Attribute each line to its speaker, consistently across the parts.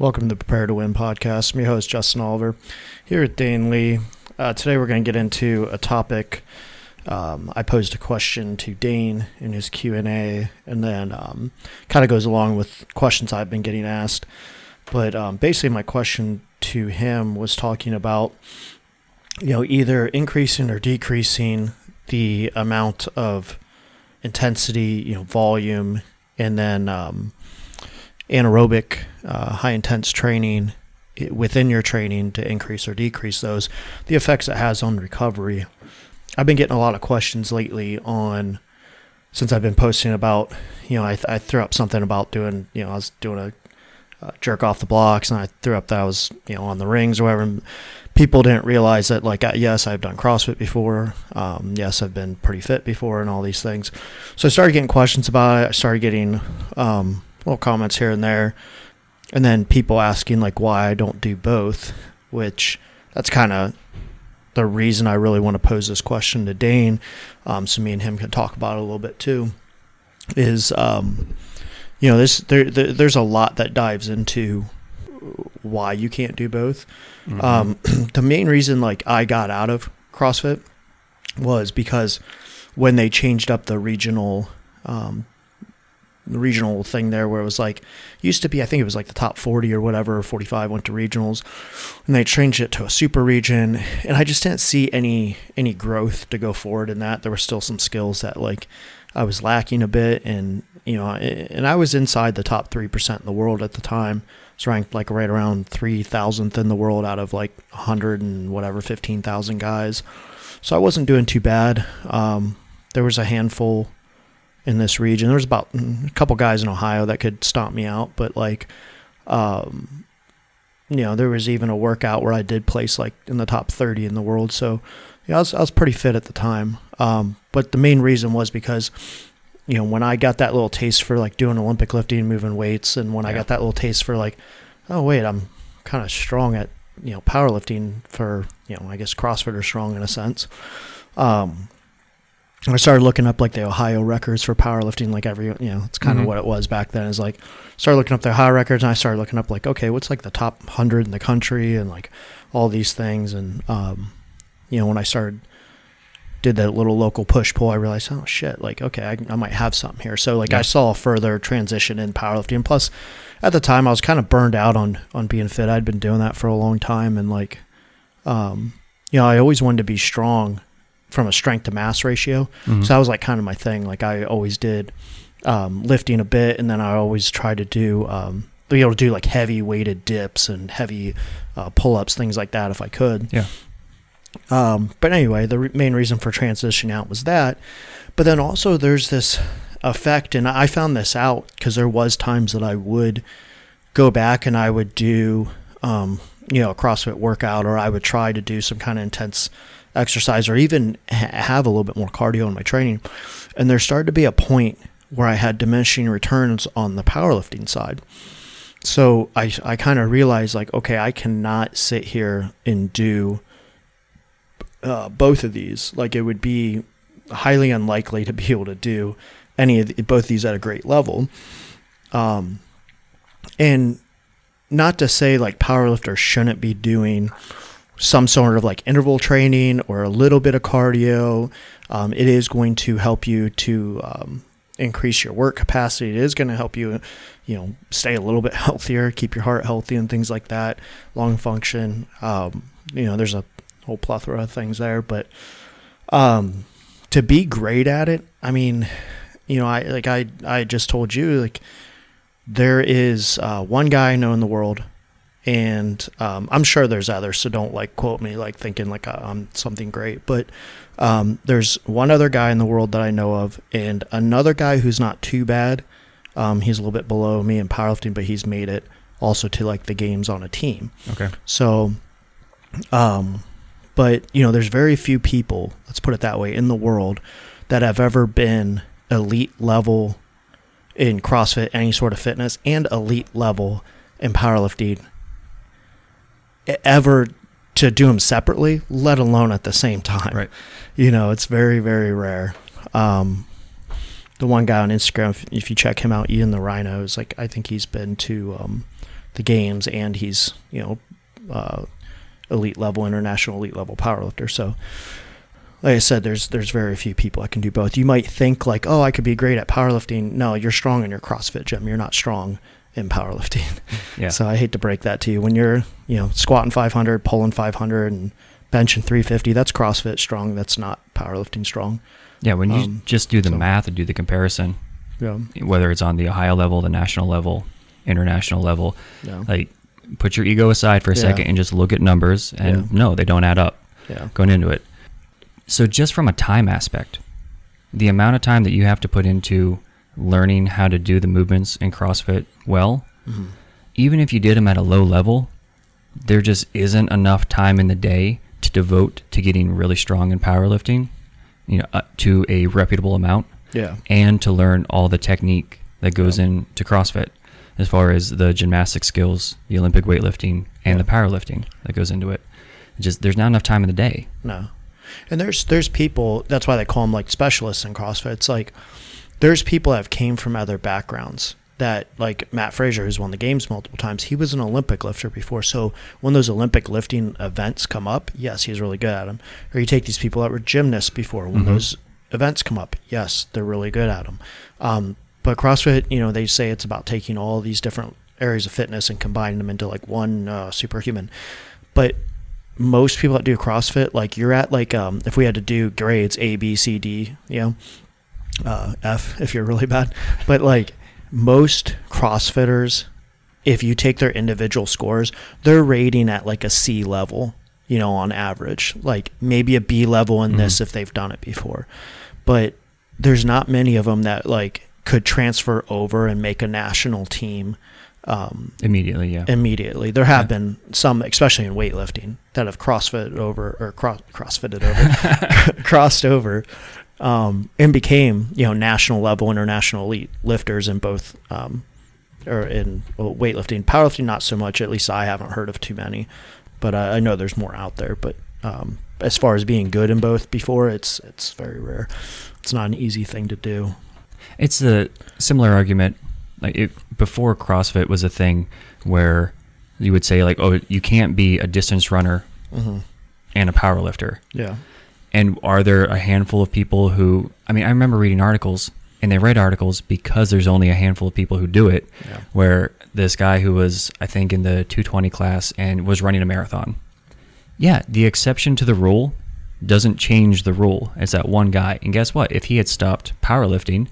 Speaker 1: Welcome to the Prepare to Win podcast. I'm your host, Justin Oliver, here at Dane Lee. Uh, today we're going to get into a topic. Um, I posed a question to Dane in his Q&A, and then um, kind of goes along with questions I've been getting asked. But um, basically my question to him was talking about, you know, either increasing or decreasing the amount of intensity, you know, volume, and then um, anaerobic, uh, high intense training within your training to increase or decrease those, the effects it has on recovery. I've been getting a lot of questions lately on since I've been posting about, you know, I, I threw up something about doing, you know, I was doing a uh, jerk off the blocks and I threw up that I was, you know, on the rings or whatever. And people didn't realize that, like, yes, I've done CrossFit before. Um, yes, I've been pretty fit before and all these things. So I started getting questions about it. I started getting, um, little comments here and there, and then people asking like why I don't do both, which that's kind of the reason I really want to pose this question to Dane, um, so me and him can talk about it a little bit too. Is um, you know this there, there, there's a lot that dives into why you can't do both. Mm-hmm. Um, the main reason like I got out of CrossFit was because when they changed up the regional um, regional thing there where it was like used to be I think it was like the top 40 or whatever 45 went to regionals and they changed it to a super region and I just didn't see any any growth to go forward in that. There were still some skills that like I was lacking a bit and you know and I was inside the top 3% in the world at the time. It's ranked like right around 3000th in the world out of like 100 and whatever 15,000 guys. So I wasn't doing too bad. Um, there was a handful in this region. There was about mm, a couple guys in Ohio that could stomp me out, but like, um, you know, there was even a workout where I did place like in the top 30 in the world. So, yeah, I was, I was pretty fit at the time. Um, but the main reason was because, you know, when I got that little taste for like doing Olympic lifting, moving weights, and when yeah. I got that little taste for like, oh, wait, I'm kind of strong at, you know, powerlifting for, you know, I guess CrossFit are strong in a sense. Um, I started looking up like the Ohio records for powerlifting, like every, you know, it's kind of mm-hmm. what it was back then. Is like, started looking up the Ohio records, and I started looking up like, okay, what's like the top hundred in the country, and like all these things, and um, you know, when I started did that little local push pull, I realized, oh shit, like okay, I, I might have something here. So like, yeah. I saw a further transition in powerlifting. Plus, at the time, I was kind of burned out on on being fit. I'd been doing that for a long time, and like, um, you know, I always wanted to be strong from a strength to mass ratio. Mm-hmm. So that was like kind of my thing. Like I always did um, lifting a bit, and then I always tried to do um, be able to do like heavy weighted dips and heavy uh, pull ups, things like that, if I could.
Speaker 2: Yeah.
Speaker 1: Um, but anyway, the re- main reason for transitioning out was that. But then also there's this effect, and I found this out because there was times that I would go back and I would do, um, you know, a CrossFit workout, or I would try to do some kind of intense exercise or even ha- have a little bit more cardio in my training. And there started to be a point where I had diminishing returns on the powerlifting side. So I, I kind of realized like, okay, I cannot sit here and do uh, both of these. Like it would be highly unlikely to be able to do any of the, both of these at a great level. Um, and not to say like powerlifters shouldn't be doing some sort of like interval training or a little bit of cardio. Um, it is going to help you to um, increase your work capacity. It is going to help you, you know, stay a little bit healthier, keep your heart healthy, and things like that. Lung function. Um, you know, there's a whole plethora of things there, but um, to be great at it, I mean, you know, I like I I just told you like there is uh, one guy I know in the world and um, I'm sure there's others, so don't like quote me like thinking like uh, I'm something great. But um, there's one other guy in the world that I know of, and another guy who's not too bad. Um, he's a little bit below me in powerlifting, but he's made it also to like the games on a team.
Speaker 2: Okay.
Speaker 1: So, um, but you know, there's very few people, let's put it that way, in the world that have ever been elite level in CrossFit, any sort of fitness, and elite level in powerlifting ever to do them separately, let alone at the same time.
Speaker 2: Right.
Speaker 1: You know, it's very, very rare. Um, the one guy on Instagram, if, if, you check him out, Ian the Rhino, is like I think he's been to um, the games and he's you know uh, elite level, international elite level powerlifter. So, like I said, there's there's very few people that can do both. You might think like, oh, I could be great at powerlifting. No, you're strong in your CrossFit gym. You're not strong in powerlifting.
Speaker 2: Yeah.
Speaker 1: So I hate to break that to you. When you're you know squatting 500, pulling 500, and benching 350, that's CrossFit strong. That's not powerlifting strong.
Speaker 2: Yeah, when you
Speaker 1: Um,
Speaker 2: just do the
Speaker 1: so-
Speaker 2: math and do the comparison,
Speaker 1: Yeah.
Speaker 2: whether it's on the Ohio level, the national level, international level,
Speaker 1: Yeah.
Speaker 2: like put your ego aside for a
Speaker 1: Yeah.
Speaker 2: second and just look at numbers and no, they don't add up
Speaker 1: Yeah.
Speaker 2: going into it. So just from a time aspect, the amount of time that you have to put into learning how to do the movements in CrossFit well,
Speaker 1: Mhm.
Speaker 2: even if you did them at a low level, there just isn't enough time in the day to devote to getting really strong in powerlifting, you know, uh, to a reputable amount
Speaker 1: Yeah.
Speaker 2: and to learn all the technique that goes into CrossFit as far as the gymnastic skills, the Olympic weightlifting, and
Speaker 1: Yeah.
Speaker 2: the powerlifting that goes into it. Just there's not enough time in the day.
Speaker 1: No. And there's there's people that's why they call them like specialists in CrossFit. It's like there's people that have came from other backgrounds that like Mat Fraser who's won the games multiple times. He was an Olympic lifter before. So when those Olympic lifting events come up, yes, he's really good at them. Or you take these people that were gymnasts before. When
Speaker 2: Mhm.
Speaker 1: those events come up, yes, they're really good at them. Um, but CrossFit, you know, they say it's about taking all these different areas of fitness and combining them into like one uh, superhuman. But most people that do CrossFit, like you're at like um, if we had to do grades A, B, C, D, you know, uh, F if you're really bad, but like most CrossFitters, if you take their individual scores, they're rating at like a C level, you know, on average, like maybe a B level in this
Speaker 2: Mhm.
Speaker 1: if they've done it before, but there's not many of them that like could transfer over and make a national team um,
Speaker 2: Immediately, yeah.
Speaker 1: immediately. There have
Speaker 2: Yeah.
Speaker 1: been some, especially in weightlifting, that have CrossFit over or cross CrossFitted over, crossed over, um, and became you know national level, international elite lifters in both, um, or in weightlifting, powerlifting not so much. At least I haven't heard of too many, but I, I know there's more out there. But um, as far as being good in both before, it's it's very rare. It's not an easy thing to do.
Speaker 2: It's a similar argument. Like it, before CrossFit was a thing where you would say like, oh, you can't be a distance runner
Speaker 1: hmm
Speaker 2: and a power lifter.
Speaker 1: Yeah.
Speaker 2: And are there a handful of people who? I mean, I remember reading articles, and they write articles because there's only a handful of people who do it.
Speaker 1: Yeah.
Speaker 2: Where this guy who was, I think, in the 220 class and was running a marathon. Yeah, the exception to the rule doesn't change the rule. It's that one guy, and guess what? If he had stopped powerlifting,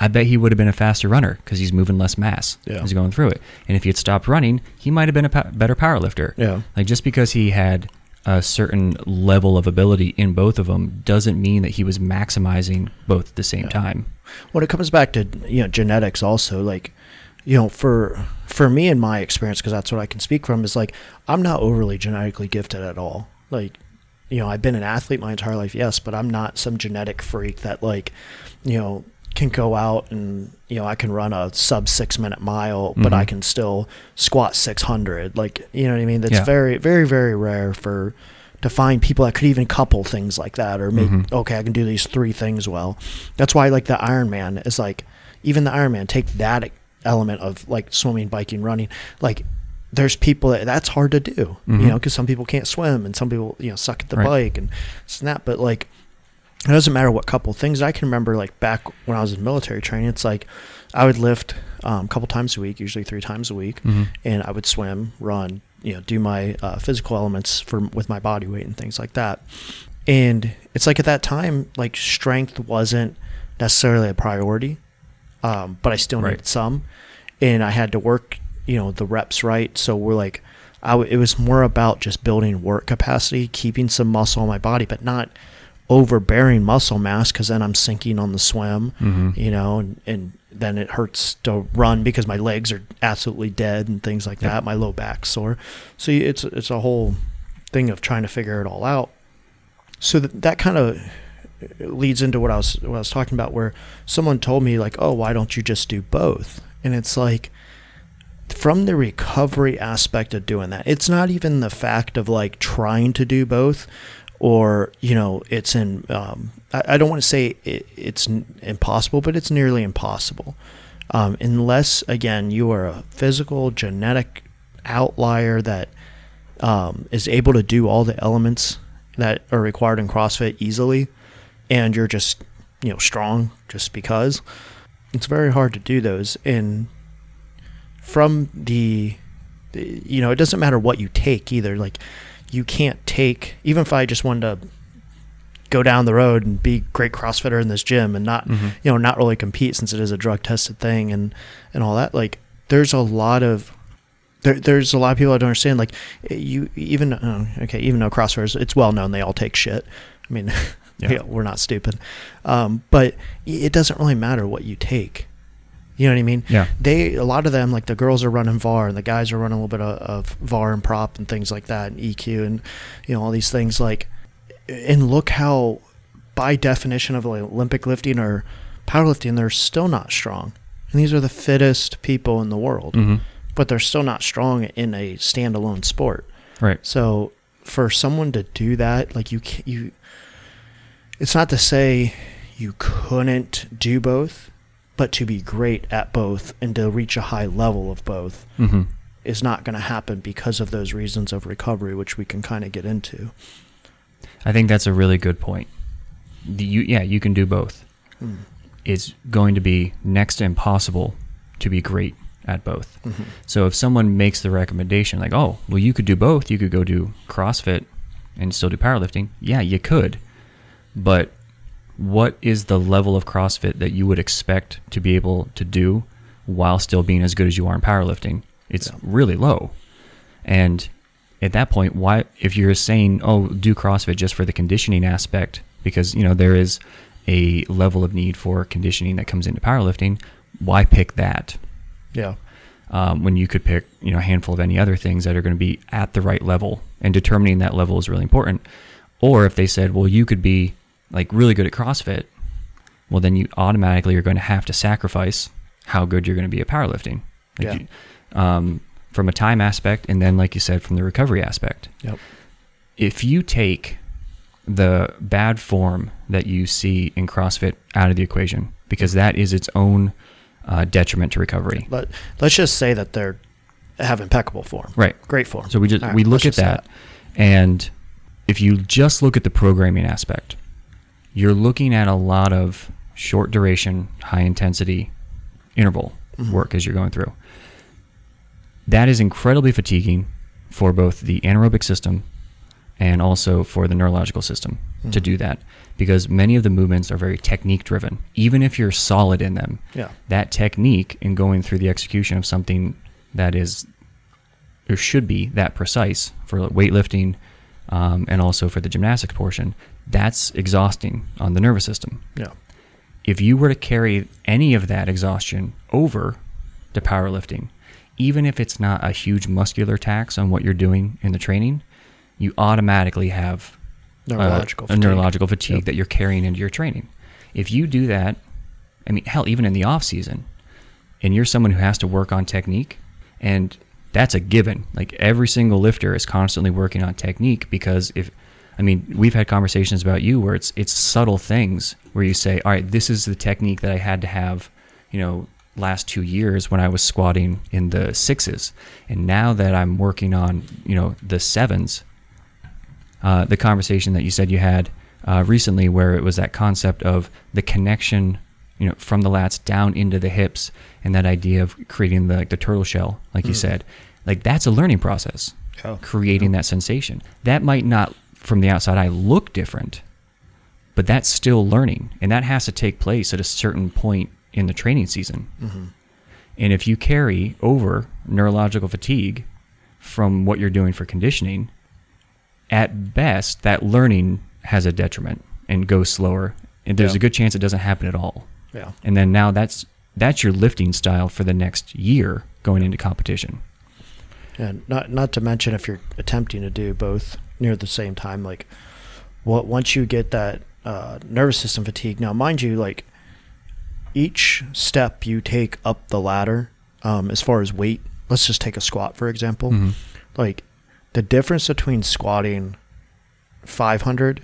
Speaker 2: I bet he would have been a faster runner because he's moving less mass
Speaker 1: Yeah.
Speaker 2: as he's going through it. And if he had stopped running, he might have been a pa- better power lifter.
Speaker 1: Yeah.
Speaker 2: Like just because he had a certain level of ability in both of them doesn't mean that he was maximizing both at the same
Speaker 1: Yeah.
Speaker 2: time.
Speaker 1: when it comes back to you know genetics also like you know for for me in my experience because that's what i can speak from is like i'm not overly genetically gifted at all like you know i've been an athlete my entire life yes but i'm not some genetic freak that like you know can go out and you know i can run a sub six minute mile but i
Speaker 2: Mhm.
Speaker 1: can still squat 600 like you know what i mean that's
Speaker 2: Yeah.
Speaker 1: very very very rare for to find people that could even couple things like that or make
Speaker 2: Mhm.
Speaker 1: okay i can do these three things well that's why like the iron man is like even the iron man take that element of like swimming biking running like there's people that that's hard to do you
Speaker 2: Mhm.
Speaker 1: know because some people can't swim and some people you know suck at the
Speaker 2: Right.
Speaker 1: bike and snap but like it doesn't matter what couple things i can remember like back when i was in military training it's like i would lift um, a couple times a week usually three times a week
Speaker 2: Mhm.
Speaker 1: and I would swim, run, you know, do my uh, physical elements for with my body weight and things like that. And it's like at that time, like strength wasn't necessarily a priority, um, but I still
Speaker 2: Right.
Speaker 1: needed some, and I had to work, you know, the reps right. So we're like, I w- it was more about just building work capacity, keeping some muscle on my body, but not overbearing muscle mass because then I'm sinking on the swim
Speaker 2: Mhm.
Speaker 1: you know, and, and then it hurts to run because my legs are absolutely dead and things like
Speaker 2: Yep.
Speaker 1: that. My low back sore. So it's it's a whole thing of trying to figure it all out. So that that kind of leads into what I was what I was talking about, where someone told me like, "Oh, why don't you just do both?" And it's like from the recovery aspect of doing that, it's not even the fact of like trying to do both, or you know, it's in. Um, I, I don't want to say it, it's impossible, but it's nearly impossible, um, unless again you are a physical genetic outlier that um, is able to do all the elements that are required in CrossFit easily, and you're just you know strong just because it's very hard to do those. And from the you know, it doesn't matter what you take either. Like you can't take even if I just wanted to go down the road and be great CrossFitter in this gym and not
Speaker 2: Mhm.
Speaker 1: you know not really compete since it is a drug tested thing and and all that. Like there's a lot of there, there's a lot of people that don't understand. Like you even uh, okay, even though CrossFitters, it's well known they all take shit. I mean,
Speaker 2: Yeah.
Speaker 1: yeah, we're not stupid, um, but it doesn't really matter what you take. You know what I mean?
Speaker 2: Yeah.
Speaker 1: They a lot of them like the girls are running VAR and the guys are running a little bit of, of VAR and prop and things like that and EQ and you know all these things like and look how by definition of like Olympic lifting or powerlifting they're still not strong. And these are the fittest people in the world,
Speaker 2: hmm
Speaker 1: but they're still not strong in a standalone sport.
Speaker 2: Right.
Speaker 1: So for someone to do that, like you, you, it's not to say you couldn't do both, but to be great at both and to reach a high level of both
Speaker 2: hmm
Speaker 1: is not going to happen because of those reasons of recovery, which we can kind of get into.
Speaker 2: I think that's a really good point. The, you, yeah, you can do both.
Speaker 1: Mm.
Speaker 2: It's going to be next to impossible to be great at both.
Speaker 1: Mhm.
Speaker 2: So if someone makes the recommendation, like, oh, well, you could do both, you could go do CrossFit and still do powerlifting. Yeah, you could. But what is the level of CrossFit that you would expect to be able to do while still being as good as you are in powerlifting? It's
Speaker 1: Yeah.
Speaker 2: really low. And at that point, why, if you're saying, oh, do CrossFit just for the conditioning aspect, because, you know, there is a level of need for conditioning that comes into powerlifting, why pick that?
Speaker 1: Yeah.
Speaker 2: um, when you could pick you know a handful of any other things that are going to be at the right level and determining that level is really important or if they said well you could be like really good at crossfit well then you automatically are going to have to sacrifice how good you're going to be at powerlifting like
Speaker 1: Yeah.
Speaker 2: you, um, from a time aspect and then like you said from the recovery aspect
Speaker 1: Yep.
Speaker 2: if you take the bad form that you see in CrossFit out of the equation, because that is its own uh, detriment to recovery.
Speaker 1: But let's just say that they're have impeccable form.
Speaker 2: Right.
Speaker 1: Great form.
Speaker 2: So we just
Speaker 1: right,
Speaker 2: we look at
Speaker 1: say
Speaker 2: that, and if you just look at the programming aspect, you're looking at a lot of short duration, high intensity interval
Speaker 1: Mhm.
Speaker 2: work as you're going through. That is incredibly fatiguing for both the anaerobic system and also for the neurological system to
Speaker 1: Mhm.
Speaker 2: do that because many of the movements are very technique driven. Even if you're solid in them,
Speaker 1: Yeah.
Speaker 2: that technique in going through the execution of something that is or should be that precise for weightlifting um, and also for the gymnastics portion, that's exhausting on the nervous system.
Speaker 1: Yeah.
Speaker 2: If you were to carry any of that exhaustion over to powerlifting, even if it's not a huge muscular tax on what you're doing in the training, you automatically have
Speaker 1: Neurological
Speaker 2: a
Speaker 1: fatigue.
Speaker 2: neurological fatigue
Speaker 1: Yep.
Speaker 2: that you're carrying into your training. If you do that, I mean, hell, even in the off season, and you're someone who has to work on technique, and that's a given. Like every single lifter is constantly working on technique because if, I mean, we've had conversations about you where it's it's subtle things where you say, all right, this is the technique that I had to have, you know, last two years when I was squatting in the sixes, and now that I'm working on, you know, the sevens, uh, the conversation that you said you had uh, recently, where it was that concept of the connection, you know, from the lats down into the hips, and that idea of creating the like the turtle shell, like you
Speaker 1: Mm.
Speaker 2: said, like that's a learning process,
Speaker 1: Yeah.
Speaker 2: creating that sensation. That might not, from the outside I look different, but that's still learning, and that has to take place at a certain point in the training season.
Speaker 1: Mhm.
Speaker 2: And if you carry over neurological fatigue from what you're doing for conditioning, at best, that learning has a detriment and goes slower. And there's
Speaker 1: Yeah.
Speaker 2: a good chance it doesn't happen at all.
Speaker 1: Yeah.
Speaker 2: And then now that's that's your lifting style for the next year going into competition.
Speaker 1: And not not to mention if you're attempting to do both near the same time, like what once you get that uh, nervous system fatigue. Now, mind you, like each step you take up the ladder, um, as far as weight, let's just take a squat for example.
Speaker 2: Mhm.
Speaker 1: Like the difference between squatting 500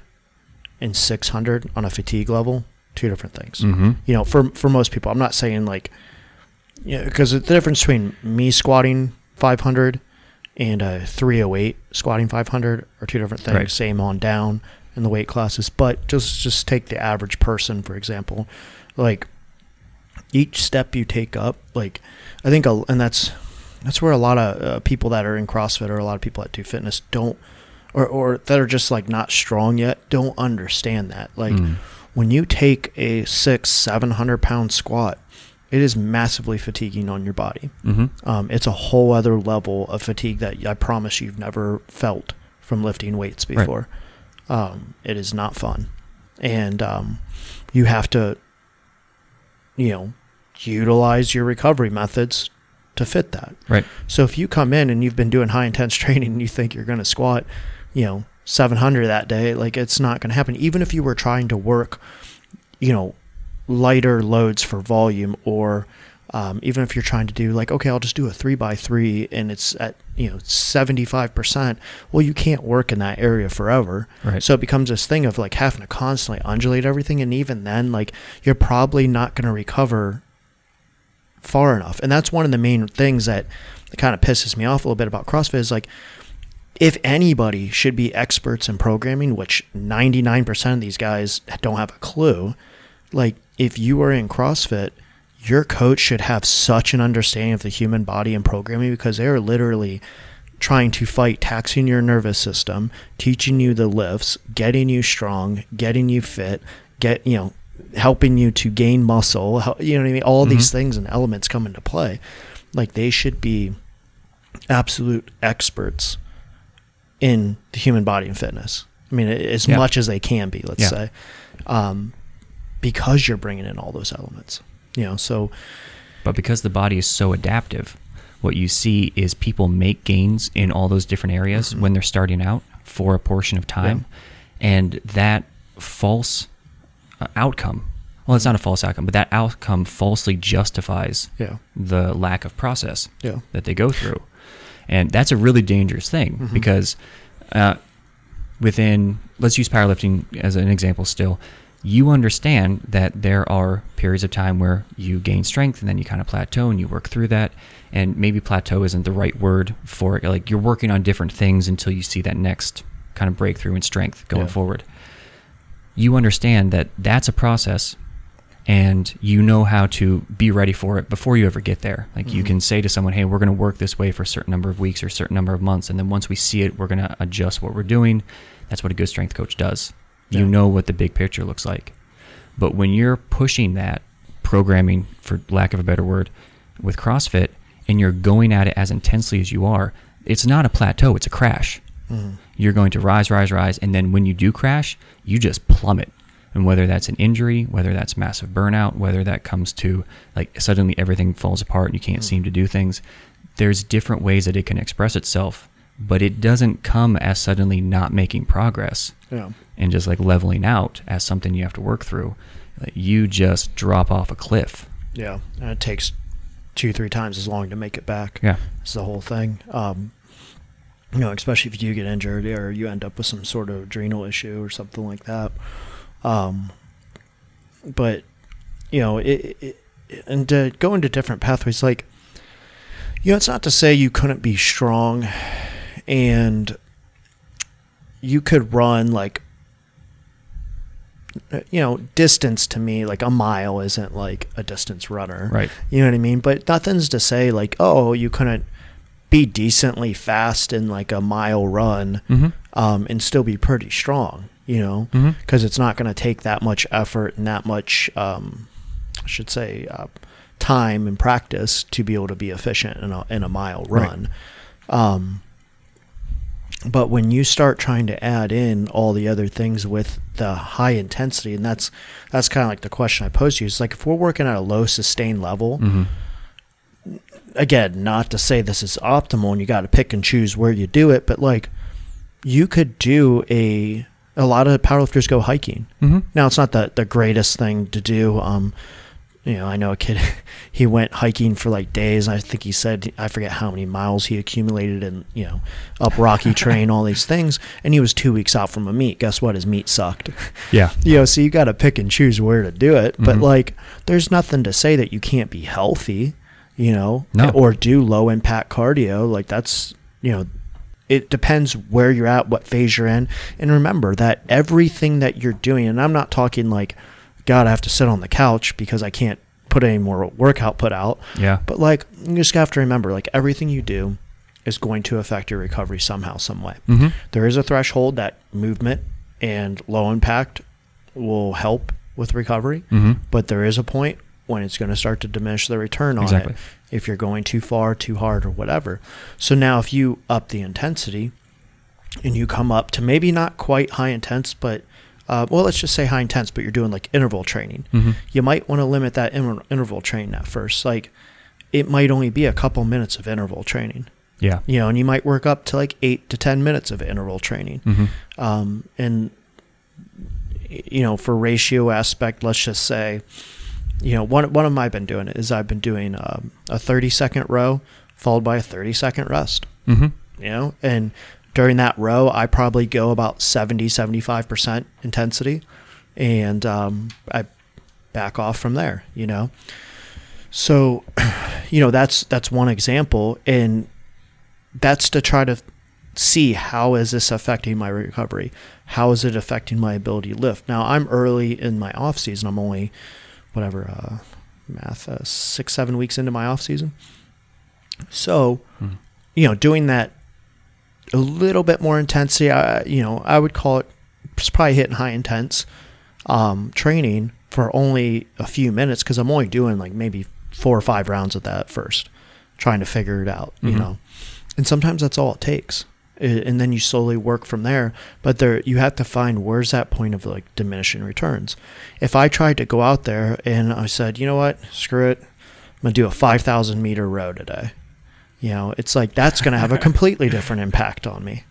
Speaker 1: and 600 on a fatigue level, two different things
Speaker 2: Mhm.
Speaker 1: you know, for for most people, I'm not saying like, yeah, because the difference between me squatting 500 and a 308 squatting 500 are two different things.
Speaker 2: Right.
Speaker 1: Same on down in the weight classes, but just just take the average person for example. Like each step you take up, like I think, a, and that's that's where a lot of uh, people that are in CrossFit or a lot of people that do fitness don't, or or that are just like not strong yet, don't understand that. Like
Speaker 2: Mm.
Speaker 1: when you take a six, seven hundred pound squat, it is massively fatiguing on your body.
Speaker 2: Mm-hmm.
Speaker 1: Um, it's a whole other level of fatigue that I promise you've never felt from lifting weights
Speaker 2: Right.
Speaker 1: before. Um, it is not fun, and um, you have to, you know, utilize your recovery methods to fit that.
Speaker 2: Right.
Speaker 1: So if you come in and you've been doing high intense training and you think you're going to squat, you know, 700 that day, like it's not going to happen. Even if you were trying to work, you know, lighter loads for volume or um, even if you're trying to do like, okay, I'll just do a three by three and it's at, you know, 75%. Well, you can't work in that area forever.
Speaker 2: Right.
Speaker 1: So it becomes this thing of like having to constantly undulate everything. And even then, like you're probably not going to recover far enough. And that's one of the main things that kind of pisses me off a little bit about CrossFit is like, if anybody should be experts in programming, which 99% of these guys don't have a clue, like if you are in CrossFit, your coach should have such an understanding of the human body and programming because they are literally trying to fight taxing your nervous system, teaching you the lifts, getting you strong, getting you fit, get you know, helping you to gain muscle. You know what I mean? All these
Speaker 2: Mhm.
Speaker 1: things and elements come into play. Like they should be absolute experts in the human body and fitness. I mean, as
Speaker 2: Yeah.
Speaker 1: much as they can be, let's
Speaker 2: Yeah.
Speaker 1: say, um, because you're bringing in all those elements. You know, so
Speaker 2: But because the body is so adaptive, what you see is people make gains in all those different areas
Speaker 1: Mhm.
Speaker 2: when they're starting out for a portion of time. And that false uh, outcome, well, it's not a false outcome, but that outcome falsely justifies
Speaker 1: yeah,
Speaker 2: the lack of process
Speaker 1: yeah,
Speaker 2: that they go through. And that's a really dangerous thing
Speaker 1: Mhm.
Speaker 2: because uh, within, let's use powerlifting as an example still, you understand that there are periods of time where you gain strength and then you kind of plateau and you work through that. And maybe plateau isn't the right word for it. Like you're working on different things until you see that next kind of breakthrough in strength going
Speaker 1: Yeah.
Speaker 2: forward. You understand that that's a process and you know how to be ready for it before you ever get there. Like you
Speaker 1: Mhm.
Speaker 2: can say to someone, "Hey, we're going to work this way for a certain number of weeks or a certain number of months, and then once we see it, we're going to adjust what we're doing." That's what a good strength coach does. You
Speaker 1: Yeah.
Speaker 2: know what the big picture looks like. But when you're pushing that programming, for lack of a better word, with CrossFit, and you're going at it as intensely as you are, it's not a plateau; it's a crash
Speaker 1: Mhm.
Speaker 2: you're going to rise, rise, rise, and then when you do crash, you just plummet. And whether that's an injury, whether that's massive burnout, whether that comes to like suddenly everything falls apart and you can't
Speaker 1: Mm.
Speaker 2: seem to do things, there's different ways that it can express itself, but it doesn't come as suddenly not making progress
Speaker 1: yeah,
Speaker 2: and just like leveling out as something you have to work through. You just drop off a cliff.
Speaker 1: yeah. And it takes two, three times as long to make it back.
Speaker 2: Yeah.
Speaker 1: It's the whole thing. Um, you know, especially if you get injured or you end up with some sort of adrenal issue or something like that. Um, but you know, it, it and to go into different pathways, like you know, it's not to say you couldn't be strong, and you could run like you know distance to me like a mile isn't like a distance runner
Speaker 2: Right.
Speaker 1: you know what I mean? But nothing's to say like, oh, you couldn't be decently fast in like a mile run
Speaker 2: Mm-hmm.
Speaker 1: um, and still be pretty strong, you know?
Speaker 2: Mm-hmm.
Speaker 1: Because it's not going to take that much effort and that much, um, I should say, uh, time and practice to be able to be efficient in a, in a mile
Speaker 2: Right.
Speaker 1: run. Um, but when you start trying to add in all the other things with the high intensity, and that's that's kind of like the question I posed to you. It's like if we're working at a low sustained level,
Speaker 2: Mm-hmm.
Speaker 1: again, not to say this is optimal and you got to pick and choose where you do it, but like you could do a a lot of powerlifters go hiking.
Speaker 2: Mm-hmm.
Speaker 1: Now it's not the the greatest thing to do. Um, you know, I know a kid. He went hiking for like days. I think he said I forget how many miles he accumulated and, you know up rocky terrain, all these things, and he was two weeks out from a meet. Guess what? His meet sucked.
Speaker 2: Yeah.
Speaker 1: you know, so you got to pick and choose where to do it. But
Speaker 2: Mhm.
Speaker 1: like, there's nothing to say that you can't be healthy, you know,
Speaker 2: No.
Speaker 1: or do low impact cardio. Like that's you know, it depends where you're at, what phase you're in. And remember that everything that you're doing, and I'm not talking like, God, I have to sit on the couch because I can't put any more work output out.
Speaker 2: Yeah.
Speaker 1: But like, you just have to remember, like, everything you do is going to affect your recovery somehow, some way.
Speaker 2: Mm-hmm.
Speaker 1: There is a threshold that movement and low impact will help with recovery,
Speaker 2: Mm-hmm.
Speaker 1: but there is a point when it's going to start to diminish the return on
Speaker 2: Exactly.
Speaker 1: it if you're going too far, too hard, or whatever. So now, if you up the intensity and you come up to maybe not quite high intense, but uh, well, let's just say high intense, but you're doing like interval training,
Speaker 2: Mm-hmm.
Speaker 1: you might want to limit that inter- interval training at first. Like it might only be a couple minutes of interval training,
Speaker 2: Yeah.
Speaker 1: you know, and you might work up to like eight to 10 minutes of interval training.
Speaker 2: Mm-hmm.
Speaker 1: Um, and, you know, for ratio aspect, let's just say, you know, one, one of my been doing is I've been doing um, a 30 second row followed by a 30 second rest,
Speaker 2: Mm-hmm.
Speaker 1: you know, and during that row, I probably go about 70, 75% intensity and um, I back off from there, you know. So, you know, that's that's one example and that's to try to see how is this affecting my recovery? How is it affecting my ability to lift? Now, I'm early in my off season. I'm only whatever uh, math uh, 6 7 weeks into my off season. So,
Speaker 2: Hmm.
Speaker 1: you know, doing that a little bit more intensity, I, you know, I would call it it's probably hitting high intense um, training for only a few minutes because I'm only doing like maybe four or five rounds of that first, trying to figure it out, you
Speaker 2: Mhm.
Speaker 1: know. And sometimes that's all it takes. And then you slowly work from there. But there, you have to find where's that point of like diminishing returns. If I tried to go out there and I said, you know what, screw it, I'm gonna do a 5,000 meter row today. You know, it's like that's gonna have a completely different impact on me.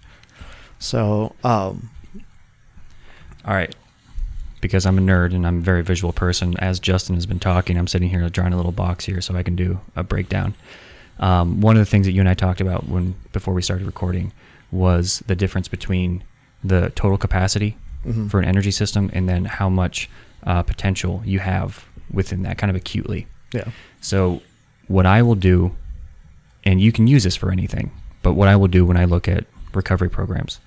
Speaker 1: So, um,
Speaker 2: All right. Because I'm a nerd and I'm a very visual person, as Justin has been talking, I'm sitting here drawing a little box here so I can do a breakdown. Um, one of the things that you and I talked about when before we started recording was the difference between the total capacity
Speaker 1: mhm.
Speaker 2: for an energy system and then how much uh, potential you have within that kind of acutely.
Speaker 1: yeah,
Speaker 2: So, what I will do, and you can use this for anything, but what I will do when I look at recovery programs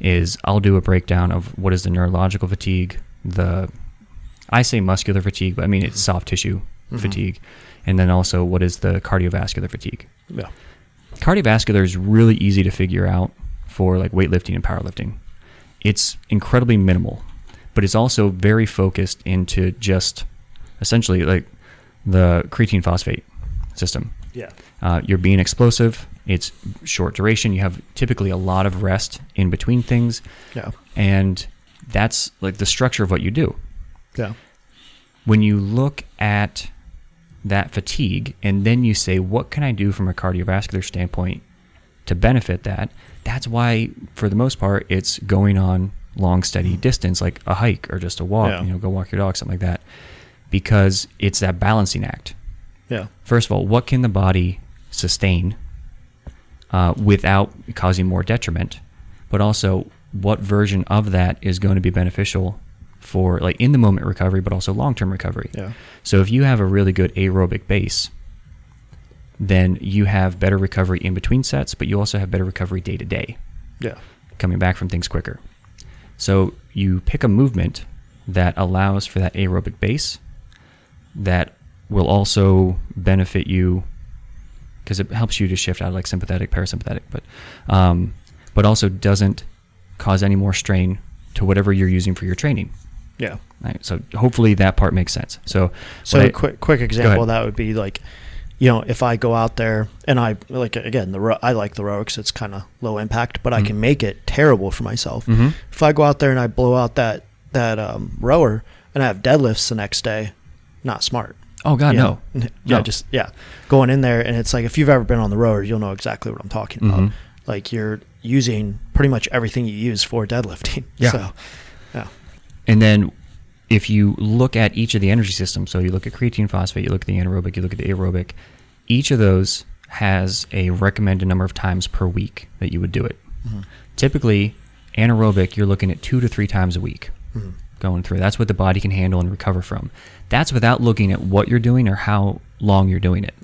Speaker 2: is I'll do a breakdown of what is the neurological fatigue, the I say muscular fatigue, but I mean it's soft tissue
Speaker 1: Mhm.
Speaker 2: fatigue, and then also what is the cardiovascular fatigue.
Speaker 1: yeah,
Speaker 2: Cardiovascular is really easy to figure out for like weightlifting and powerlifting. It's incredibly minimal, but it's also very focused into just essentially like the creatine phosphate system.
Speaker 1: Yeah,
Speaker 2: Uh, you're being explosive. It's short duration. You have typically a lot of rest in between things,
Speaker 1: yeah,
Speaker 2: and that's like the structure of what you do
Speaker 1: yeah,
Speaker 2: when you look at that fatigue and then you say, what can I do from a cardiovascular standpoint to benefit that? That's why, for the most part, it's going on long, steady distance, like a hike or just a walk,
Speaker 1: Yeah.
Speaker 2: you know, go walk your dog, something like that, because it's that balancing act.
Speaker 1: Yeah,
Speaker 2: First of all, what can the body sustain uh, without causing more detriment? But also, what version of that is going to be beneficial for like in the moment recovery, but also long term recovery?
Speaker 1: yeah,
Speaker 2: So if you have a really good aerobic base, then you have better recovery in between sets, but you also have better recovery day to day,
Speaker 1: yeah,
Speaker 2: coming back from things quicker. So you pick a movement that allows for that aerobic base that will also benefit you because it helps you to shift out of like sympathetic, parasympathetic, but um, but also doesn't cause any more strain to whatever you're using for your training.
Speaker 1: yeah.
Speaker 2: Right? So hopefully that part makes sense. So
Speaker 1: So
Speaker 2: I-
Speaker 1: quick quick example that would be like, you know, if I go out there and I like again the ro- I like the row 'cause it's kind of low impact, but I
Speaker 2: Mhm.
Speaker 1: can make it terrible for myself.
Speaker 2: Mhm.
Speaker 1: If I go out there and I blow out that that um, rower and I have deadlifts the next day, not smart.
Speaker 2: Oh God,
Speaker 1: You
Speaker 2: no.
Speaker 1: know? Yeah,
Speaker 2: No.
Speaker 1: just yeah, going in there and it's like if you've ever been on the rower, you'll know exactly what I'm talking about.
Speaker 2: Mhm.
Speaker 1: Like you're using pretty much everything you use for deadlifting.
Speaker 2: Yeah.
Speaker 1: So, yeah.
Speaker 2: And then if you look at each of the energy systems, so you look at creatine phosphate, you look at the anaerobic, you look at the aerobic, each of those has a recommended number of times per week that you would do it.
Speaker 1: Mhm.
Speaker 2: Typically, anaerobic, you're looking at two to three times a week
Speaker 1: Mhm.
Speaker 2: Going through. That's what the body can handle and recover from. That's without looking at what you're doing or how long you're doing it.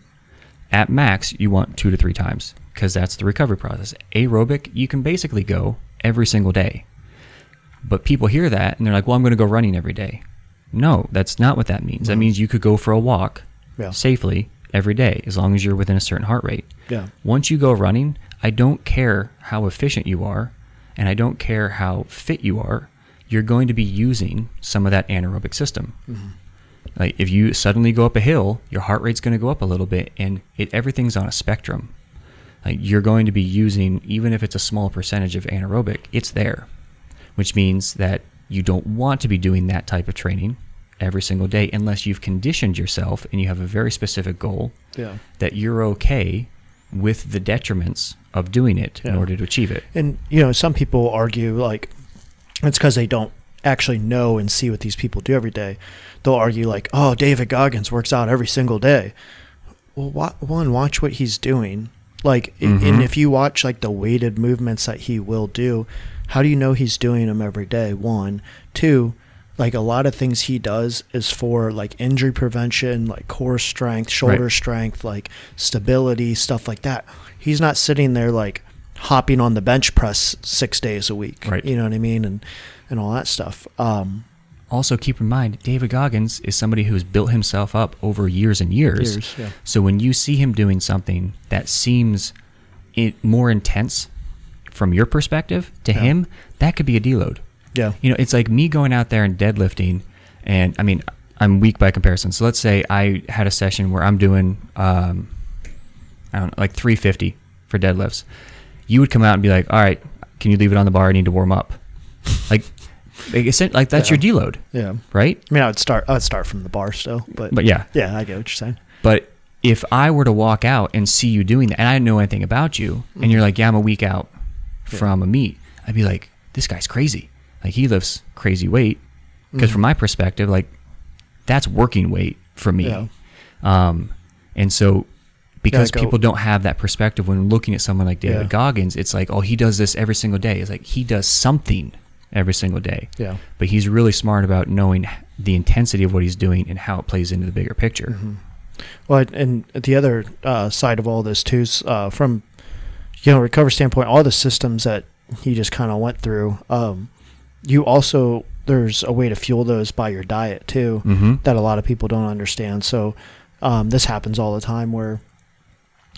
Speaker 2: At max, you want two to three times because that's the recovery process. Aerobic, you can basically go every single day. But people hear that and they're like, well, I'm going to go running every day. No, that's not what that means. That
Speaker 1: mm.
Speaker 2: means you could go for a walk
Speaker 1: Yeah.
Speaker 2: safely every day as long as you're within a certain heart rate.
Speaker 1: Yeah.
Speaker 2: Once you go running, I don't care how efficient you are and I don't care how fit you are, you're going to be using some of that anaerobic system. Mm-hmm. Like if you suddenly go up a hill, your heart rate's going to go up a little bit and it everything's on a spectrum. Like you're going to be using even if it's a small percentage of anaerobic, it's there. Which means that you don't want to be doing that type of training every single day unless you've conditioned yourself and you have a very specific goal
Speaker 1: Yeah.
Speaker 2: that you're okay with the detriments of doing it in order to achieve it.
Speaker 1: And you know, some people argue like it's because they don't actually know and see what these people do every day. They'll argue like, "Oh, David Goggins works out every single day." Well, wa- one, watch what he's doing. Like, i- and
Speaker 2: mm-hmm.
Speaker 1: if you watch like the weighted movements that he will do, how do you know he's doing them every day? One, two. Like a lot of things he does is for like injury prevention, like core strength, shoulder
Speaker 2: Right.
Speaker 1: strength, like stability, stuff like that. He's not sitting there like hopping on the bench press six days a week.
Speaker 2: Right.
Speaker 1: You know what I mean? And and all that stuff. Um,
Speaker 2: Also, keep in mind, David Goggins is somebody who's built himself up over years and years.
Speaker 1: Years, yeah.
Speaker 2: So when you see him doing something that seems it more intense from your perspective to
Speaker 1: Yeah.
Speaker 2: him, that could be a deload.
Speaker 1: yeah.
Speaker 2: You know, it's like me going out there and deadlifting, and I mean, I'm weak by comparison. So let's say I had a session where I'm doing, um, I don't know, like 350 for deadlifts. You would come out and be like, "All right, can you leave it on the bar? I need to warm up." Like, like, like that's
Speaker 1: Yeah.
Speaker 2: your deload,
Speaker 1: Yeah.
Speaker 2: right?
Speaker 1: I mean, I would start. I would start from the bar still, but
Speaker 2: But yeah,
Speaker 1: yeah, I get what you're saying.
Speaker 2: But if I were to walk out and see you doing that, and I didn't know anything about you, and you're like, "Yeah, I'm a week out
Speaker 1: Yeah.
Speaker 2: from a meet," I'd be like, "This guy's crazy. Like he lifts crazy weight." Because
Speaker 1: Mhm.
Speaker 2: from my perspective, like that's working weight for me.
Speaker 1: Yeah.
Speaker 2: Um, and so because
Speaker 1: go-
Speaker 2: people don't have that perspective when looking at someone like David
Speaker 1: Yeah.
Speaker 2: Goggins, it's like, oh, he does this every single day. It's like he does something every single day.
Speaker 1: Yeah.
Speaker 2: But he's really smart about knowing the intensity of what he's doing and how it plays into the bigger picture.
Speaker 1: Mm-hmm. Well, and the other uh, side of all this too is uh, from you know recovery standpoint, all the systems that he just kind of went through. Um, you also there's a way to fuel those by your diet too
Speaker 2: Mm-hmm.
Speaker 1: that a lot of people don't understand. So um, this happens all the time where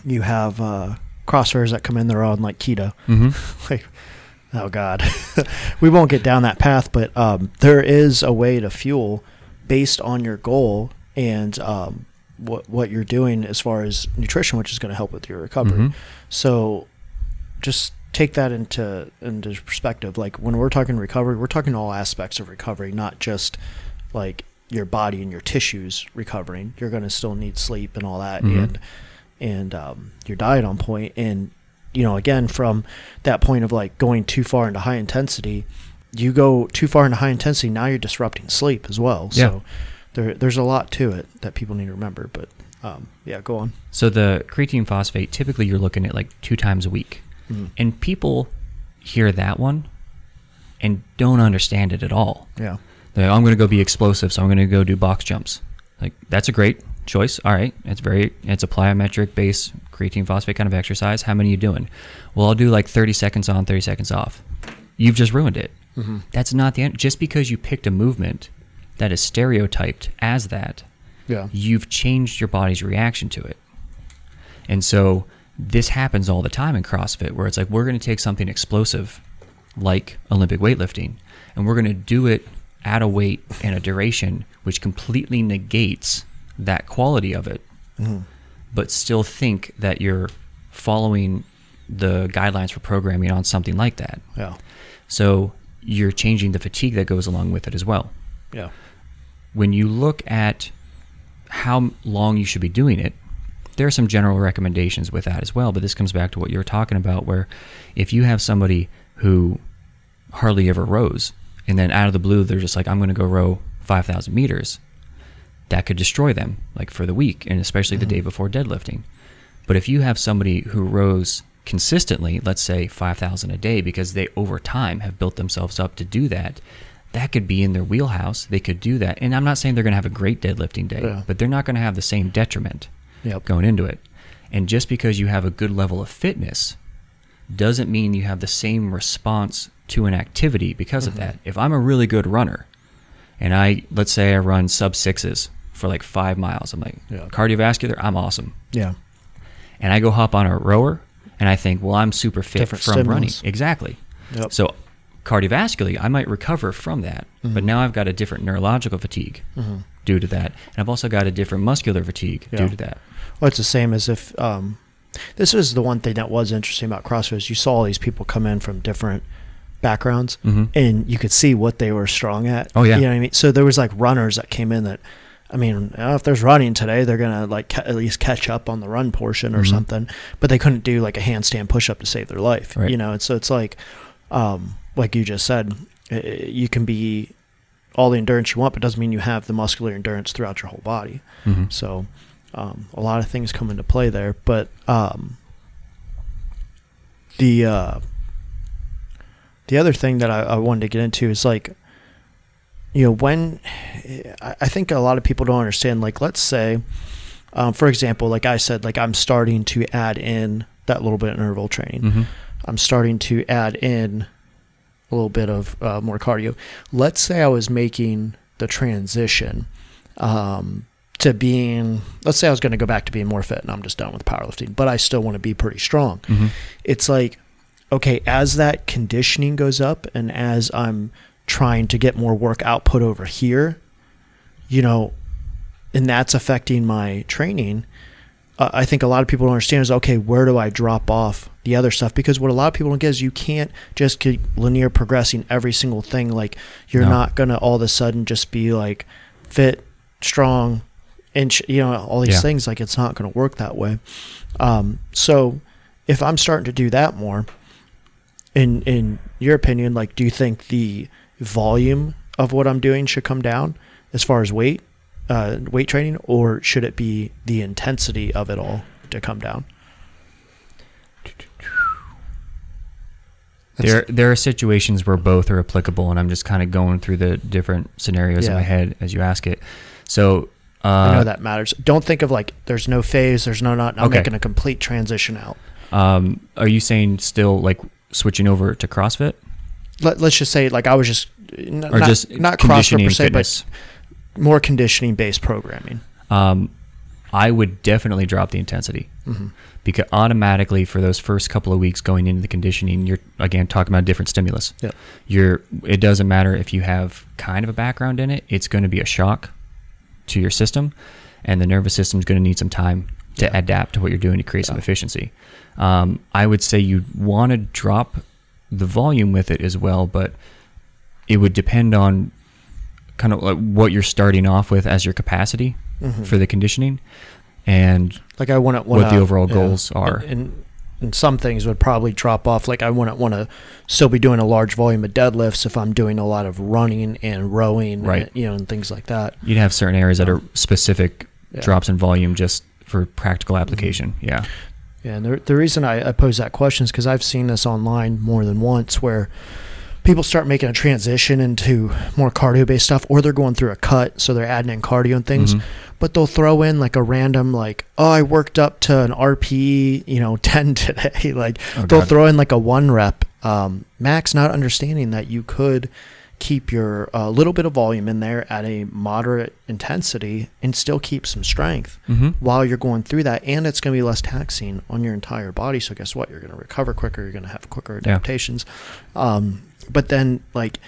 Speaker 1: you have uh, crossfitters that come in they're on like keto.
Speaker 2: Mm-hmm.
Speaker 1: like oh god we won't get down that path but um, there is a way to fuel based on your goal and um, what what you're doing as far as nutrition which is going to help with your recovery
Speaker 2: Mhm.
Speaker 1: so just take that into into perspective like when we're talking recovery we're talking all aspects of recovery not just like your body and your tissues recovering you're going to still need sleep and all that
Speaker 2: Mhm.
Speaker 1: and and um, your diet on point and you know again from that point of like going too far into high intensity you go too far into high intensity now you're disrupting sleep as well
Speaker 2: Yeah.
Speaker 1: so there, there's a lot to it that people need to remember but um, yeah go on
Speaker 2: So the creatine phosphate, typically you're looking at like two times a week.
Speaker 1: Mhm.
Speaker 2: And people hear that one and don't understand it at all.
Speaker 1: yeah
Speaker 2: They're like, "Oh, I'm going to go be explosive, so I'm going to go do box jumps. Like, that's a great choice. All right. It's very, it's a plyometric based creatine phosphate kind of exercise. How many are you doing? Well, I'll do like 30 seconds on, 30 seconds off. You've just ruined it.
Speaker 1: Mhm.
Speaker 2: That's not the end. Just because you picked a movement that is stereotyped as that,
Speaker 1: yeah
Speaker 2: you've changed your body's reaction to it. And so this happens all the time in CrossFit where it's like we're going to take something explosive like Olympic weightlifting and we're going to do it at a weight and a duration which completely negates that quality of it
Speaker 1: Mhm.
Speaker 2: but still think that you're following the guidelines for programming on something like that.
Speaker 1: yeah
Speaker 2: So you're changing the fatigue that goes along with it as well
Speaker 1: yeah
Speaker 2: when you look at how long you should be doing it, there are some general recommendations with that as well. But this comes back to what you were talking about, where if you have somebody who hardly ever rows, and then out of the blue they're just like, "I'm going to go row 5,000 meters," that could destroy them, like for the week, and especially the day mm-hmm. before deadlifting. But if you have somebody who rows consistently, let's say 5,000 a day, because they over time have built themselves up to do that, that could be in their wheelhouse. They could do that. And I'm not saying they're going to have a great deadlifting day,
Speaker 1: Yeah.
Speaker 2: but they're not going to have the same detriment
Speaker 1: Yep.
Speaker 2: going into it. And just because you have a good level of fitness doesn't mean you have the same response to an activity because of mm-hmm. that. If I'm a really good runner and I, let's say I run sub sixes for like five miles, I'm like,
Speaker 1: Yeah.
Speaker 2: cardiovascular, I'm awesome.
Speaker 1: Yeah.
Speaker 2: And I go hop on a rower and I think, well, I'm super fit
Speaker 1: Different
Speaker 2: from running. Exactly.
Speaker 1: Yep.
Speaker 2: So cardiovascularly, I might recover from that,
Speaker 1: Mm-hmm.
Speaker 2: but now I've got a different neurological fatigue due to that, and I've also got a different muscular fatigue
Speaker 1: Yeah.
Speaker 2: due to that.
Speaker 1: Well, it's the same as if um, this is the one thing that was interesting about CrossFit is you saw all these people come in from different backgrounds,
Speaker 2: Mhm.
Speaker 1: and you could see what they were strong at.
Speaker 2: Oh, yeah.
Speaker 1: you know what I mean. So there was like runners that came in that, I mean, uh, if there's running today, they're gonna like ca- at least catch up on the run portion or
Speaker 2: Mhm.
Speaker 1: something. But they couldn't do like a handstand push up to save their life.
Speaker 2: Right.
Speaker 1: You know, and so it's like, um, like you just said, i- i- you can be all the endurance you want, but doesn't mean you have the muscular endurance throughout your whole body.
Speaker 2: Mhm.
Speaker 1: So um, a lot of things come into play there. But um, the uh, the other thing that I, I wanted to get into is like, you know, when I I think a lot of people don't understand. Like, let's say, um, for example, like I said, like I'm starting to add in that little bit of interval training.
Speaker 2: Mhm.
Speaker 1: I'm starting to add in a little bit of uh, more cardio. Let's say I was making the transition um, to being, let's say I was going to go back to being more fit and I'm just done with powerlifting, but I still want to be pretty strong.
Speaker 2: Mhm.
Speaker 1: It's like, okay, as that conditioning goes up and as I'm trying to get more work output over here, you know, and that's affecting my training. Uh, I think a lot of people don't understand is okay, where do I drop off the other stuff? Because what a lot of people don't get is you can't just keep linear progressing every single thing. Like you're
Speaker 2: No.
Speaker 1: not gonna all of a sudden just be like fit, strong, and sh- you know all these
Speaker 2: Yeah.
Speaker 1: things. Like it's not gonna work that way. Um, so if I'm starting to do that more, in in your opinion, like do you think the volume of what I'm doing should come down as far as weight, uh, weight training, or should it be the intensity of it all to come down?
Speaker 2: There, there are situations where both are applicable, and I'm just kind of going through the different scenarios in my head as you ask it. So, uh,
Speaker 1: I know that matters. Don't think of like there's no phase, there's no not. I'm
Speaker 2: Okay.
Speaker 1: making a complete transition out.
Speaker 2: um, are you saying still like switching over to CrossFit
Speaker 1: Let, let's just say like I was just n-
Speaker 2: or
Speaker 1: not,
Speaker 2: just
Speaker 1: not CrossFit per se,
Speaker 2: fitness?
Speaker 1: but more conditioning based programming.
Speaker 2: Um, I would definitely drop the intensity
Speaker 1: Mhm.
Speaker 2: because automatically for those first couple of weeks going into the conditioning, you're again talking about different stimulus.
Speaker 1: Yep.
Speaker 2: You're it doesn't matter if you have kind of a background in it; it's going to be a shock to your system, and the nervous system is going to need some time to
Speaker 1: Yeah.
Speaker 2: adapt to what you're doing to create some efficiency. Um, I would say you want to drop the volume with it as well, but it would depend on kind of like what you're starting off with as your capacity
Speaker 1: Mhm.
Speaker 2: for the conditioning and
Speaker 1: Like I wouldn't
Speaker 2: What the overall goals are.
Speaker 1: and, and, some things would probably drop off. Like I wouldn't want to still be doing a large volume of deadlifts if I'm doing a lot of running and rowing,
Speaker 2: Right.
Speaker 1: and, you know, and things like that.
Speaker 2: you'd have certain areas that are specific
Speaker 1: Yeah.
Speaker 2: drops in volume just for practical application yeah
Speaker 1: Yeah, and the, the reason I, I pose that question is because I've seen this online more than once where people start making a transition into more cardio based stuff, or they're going through a cut, so they're adding in cardio and things,
Speaker 2: Mhm.
Speaker 1: but they'll throw in like a random, like, oh, I worked up to an RPE, you know, 10 today. like,
Speaker 2: Oh,
Speaker 1: they'll throw in like a one rep um, max, not understanding that you could keep your uh, little bit of volume in there at a moderate intensity and still keep some strength
Speaker 2: Mhm.
Speaker 1: while you're going through that and it's going to be less taxing on your entire body so guess what you're going to recover quicker you're going to have quicker
Speaker 2: Yeah.
Speaker 1: adaptations um, but then like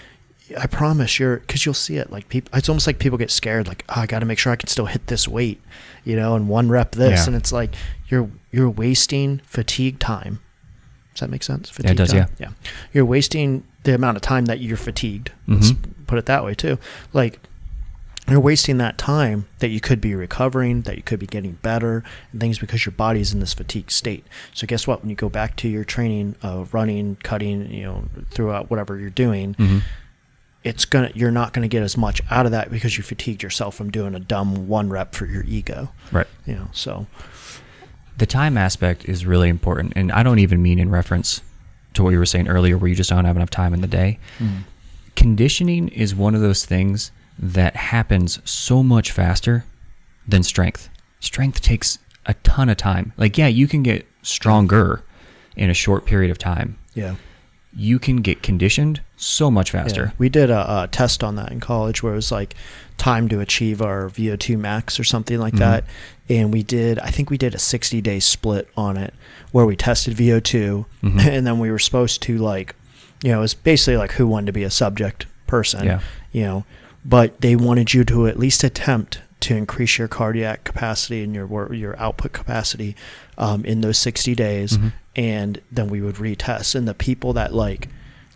Speaker 1: i promise you're because you'll see it like people it's almost like people get scared like oh, i got to make sure i can still hit this weight you know and one rep this
Speaker 2: Yeah.
Speaker 1: and it's like you're you're wasting fatigue time does that make sense
Speaker 2: Yeah, it does,
Speaker 1: time? yeah you're wasting the amount of time that you're fatigued let's put it that way too like you're wasting that time that you could be recovering, that you could be getting better, and things because your body's in this fatigue state. So guess what? When you go back to your training, uh, running, cutting, you know, throughout whatever you're doing,
Speaker 2: Mhm.
Speaker 1: it's gonna you're not gonna get as much out of that because you fatigued yourself from doing a dumb one rep for your ego.
Speaker 2: right
Speaker 1: You know, so
Speaker 2: the time aspect is really important and i don't even mean in reference to what you were saying earlier where you just don't have enough time in the day hmm. conditioning is one of those things that happens so much faster than strength strength takes a ton of time. Like, yeah, you can get stronger in a short period of time.
Speaker 1: Yeah.
Speaker 2: You can get conditioned so much
Speaker 1: Yeah.
Speaker 2: faster.
Speaker 1: We did a, a test on that in college where it was like time to achieve our VO2 max or something like
Speaker 2: Mhm.
Speaker 1: that. And we did, I think we did a 60 day split on it where we tested VO2
Speaker 2: Mhm.
Speaker 1: and then we were supposed to like, you know, it was basically like who wanted to be a subject person,
Speaker 2: Yeah.
Speaker 1: you know, but they wanted you to at least attempt to increase your cardiac capacity and your your output capacity um, in those 60 days
Speaker 2: Mhm.
Speaker 1: and then we would retest and the people that like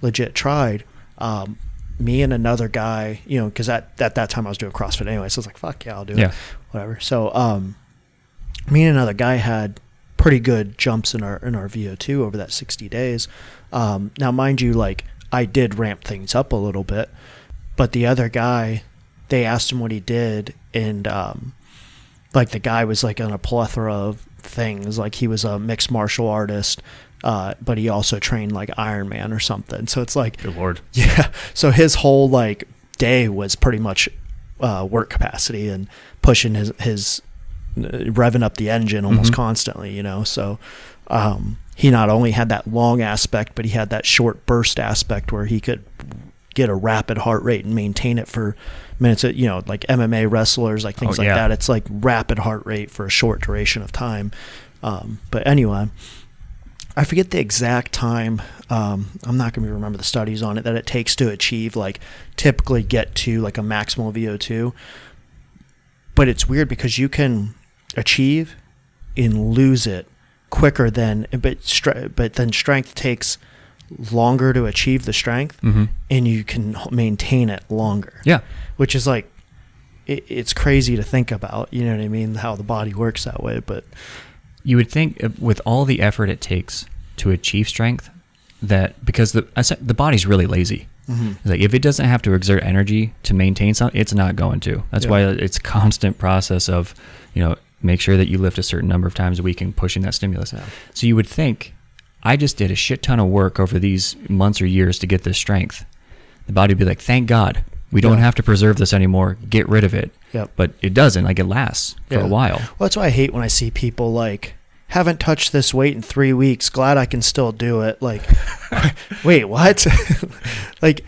Speaker 1: legit tried um, me and another guy you know because at, at that time i was doing crossfit anyway so i was like fuck yeah i'll do
Speaker 2: Yeah.
Speaker 1: it whatever so um, me and another guy had pretty good jumps in our in our vo2 over that 60 days um, now mind you like i did ramp things up a little bit but the other guy they asked him what he did and um, like the guy was like on a plethora of things like he was a mixed martial artist uh, but he also trained like Iron Man or something so it's like
Speaker 2: Good lord.
Speaker 1: yeah so his whole like day was pretty much uh, work capacity and pushing his his uh, revving up the engine almost
Speaker 2: Mhm.
Speaker 1: constantly you know so um, he not only had that long aspect but he had that short burst aspect where he could get a rapid heart rate and maintain it for minutes you know like MMA wrestlers like things
Speaker 2: Oh,
Speaker 1: like
Speaker 2: yeah.
Speaker 1: that it's like rapid heart rate for a short duration of time um, but anyway I forget the exact time. Um, I'm not going to remember the studies on it that it takes to achieve like typically get to like a maximal VO2. But it's weird because you can achieve and lose it quicker than but but then strength takes longer to achieve the strength
Speaker 2: Mm-hmm.
Speaker 1: and you can maintain it longer.
Speaker 2: Yeah.
Speaker 1: Which is like it, it's crazy to think about, you know what I mean, how the body works that way, but
Speaker 2: You would think uh, with all the effort it takes to achieve strength, that because the the body's really lazy. It's Like if it doesn't have to exert energy to maintain something, it's not going to. That's
Speaker 1: Yeah.
Speaker 2: why it's constant process of, you know, make sure that you lift a certain number of times a week and pushing that stimulus.
Speaker 1: Yeah.
Speaker 2: So you would think, I just did a shit ton of work over these months or years to get this strength. The body would be like, thank God, we don't
Speaker 1: Yeah.
Speaker 2: have to preserve this anymore. Get rid of it.
Speaker 1: Yep.
Speaker 2: But it doesn't. Like it lasts for
Speaker 1: Yeah.
Speaker 2: a while.
Speaker 1: Well, that's why I hate when I see people like haven't touched this weight in three weeks. Glad I can still do it. Like, wait, what? like,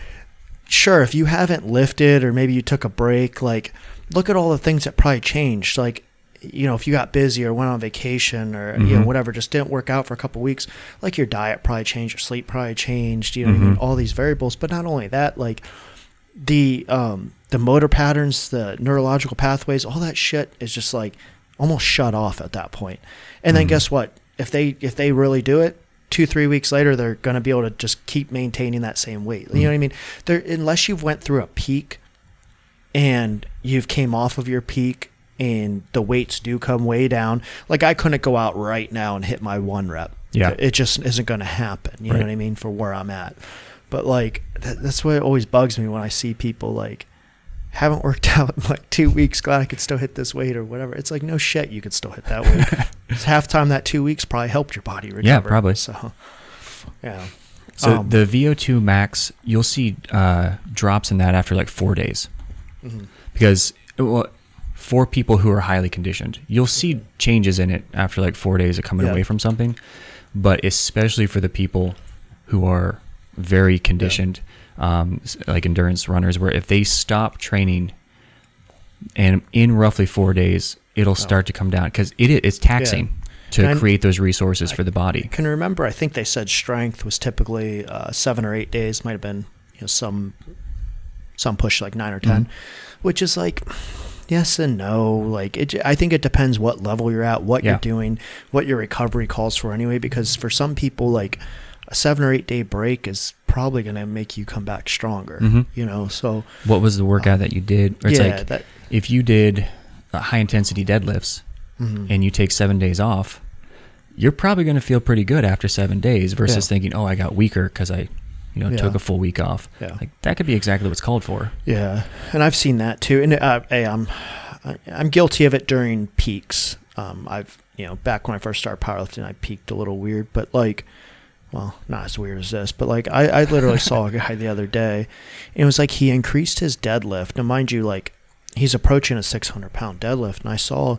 Speaker 1: sure, if you haven't lifted or maybe you took a break, like, look at all the things that probably changed. Like, you know, if you got busy or went on vacation or you know
Speaker 2: Mhm.
Speaker 1: whatever, just didn't work out for a couple weeks, like your diet probably changed, your sleep probably changed. You know, what I mean, all these variables. But not only that, like the um the motor patterns, the neurological pathways, all that shit is just like almost shut off at that point. And then
Speaker 2: Mhm.
Speaker 1: guess what? If they if they really do it, two three weeks later they're gonna be able to just keep maintaining that same weight. You know what I mean? There unless you've went through a peak and you've came off of your peak and the weights do come way down. Like I couldn't go out right now and hit my one rep.
Speaker 2: Yeah.
Speaker 1: It just isn't going to happen. You know what I mean? For where I'm at. But like that, that's what it always bugs me when I see people like haven't worked out in like two weeks. Glad I could still hit this weight or whatever. It's like no shit, you could still hit that weight. It's half time that two weeks probably helped your body recover.
Speaker 2: Yeah, probably.
Speaker 1: So yeah.
Speaker 2: So
Speaker 1: Um,
Speaker 2: the VO2 max, you'll see uh, drops in that after like four days,
Speaker 1: mhm.
Speaker 2: because well, for people who are highly conditioned, you'll see changes in it after like four days of coming
Speaker 1: Yeah.
Speaker 2: away from something. But especially for the people who are very conditioned, um, like endurance runners, where if they stop training and in roughly four days, it'll start to come down because it it's taxing to
Speaker 1: And
Speaker 2: create those resources for the body.
Speaker 1: I can remember. I think they said strength was typically uh, seven or eight days. Might have been you know some some push like nine or 10
Speaker 2: Mhm.
Speaker 1: which is like yes and no. Like it, I think it depends what level you're at, what
Speaker 2: Yeah.
Speaker 1: you're doing, what your recovery calls for anyway. Because for some people, like a seven or eight day break is probably going to make you come back stronger.
Speaker 2: Mhm.
Speaker 1: You know, so
Speaker 2: What was the workout that you did? Or it's
Speaker 1: yeah,
Speaker 2: like
Speaker 1: that.
Speaker 2: if you did uh, high intensity deadlifts
Speaker 1: mhm.
Speaker 2: and you take seven days off, you're probably going to feel pretty good after seven days versus
Speaker 1: Yeah.
Speaker 2: thinking, oh, I got weaker because I, you know,
Speaker 1: Yeah.
Speaker 2: took a full week off.
Speaker 1: Yeah.
Speaker 2: Like that could be exactly what's called for.
Speaker 1: Yeah, and I've seen that too. And uh, hey, I'm I'm guilty of it during peaks. Um, I've you know back when I first started powerlifting, I peaked a little weird, but like, well, not as weird as this, but like I, I literally saw a guy the other day, and it was like he increased his deadlift. Now, mind you, like he's approaching a 600 pound deadlift, and I saw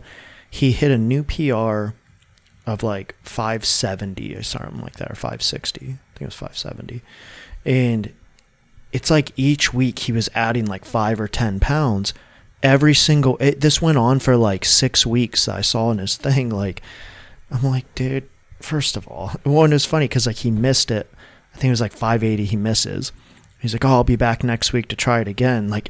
Speaker 1: he hit a new PR of like 570 or something like that, or 560. I think it was 570. And it's like each week he was adding like five or 10 pounds. Every single, it, this went on for like six weeks. I saw in his thing. Like, I'm like, dude, first of all, one is funny because like he missed it. I think it was like 580 he misses. He's like, oh, I'll be back next week to try it again. Like,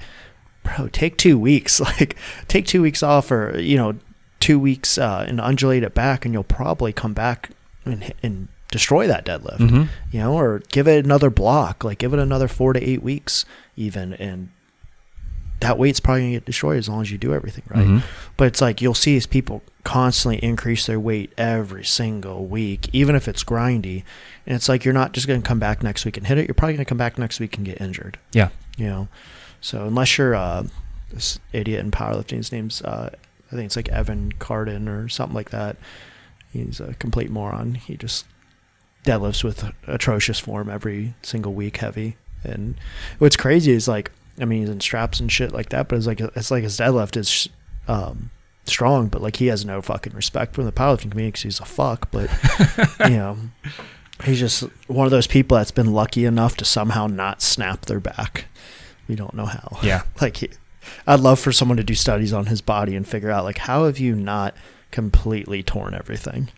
Speaker 1: bro, take two weeks. Like, take two weeks off or, you know, two weeks uh, and undulate it back, and you'll probably come back and, and destroy that deadlift,
Speaker 2: Mhm.
Speaker 1: you know, or give it another block, like give it another four to eight weeks even, and that weight's probably gonna get destroyed as long as you do everything right.
Speaker 2: Mhm.
Speaker 1: But it's like you'll see as people constantly increase their weight every single week, even if it's grindy, and it's like you're not just gonna come back next week and hit it. You're probably gonna come back next week and get injured
Speaker 2: Yeah.
Speaker 1: you know. So unless you're uh, this idiot in powerlifting, his name's uh, I think it's like Evan Carden or something like that. He's a complete moron. He just deadlifts with atrocious form every single week, heavy. And what's crazy is like, I mean, he's in straps and shit like that, but it's like it's like his deadlift is um, strong, but like he has no fucking respect from the powerlifting community because he's a fuck. But you know, he's just one of those people that's been lucky enough to somehow not snap their back. We don't know how.
Speaker 2: Yeah.
Speaker 1: Like, he, I'd love for someone to do studies on his body and figure out like how have you not completely torn everything?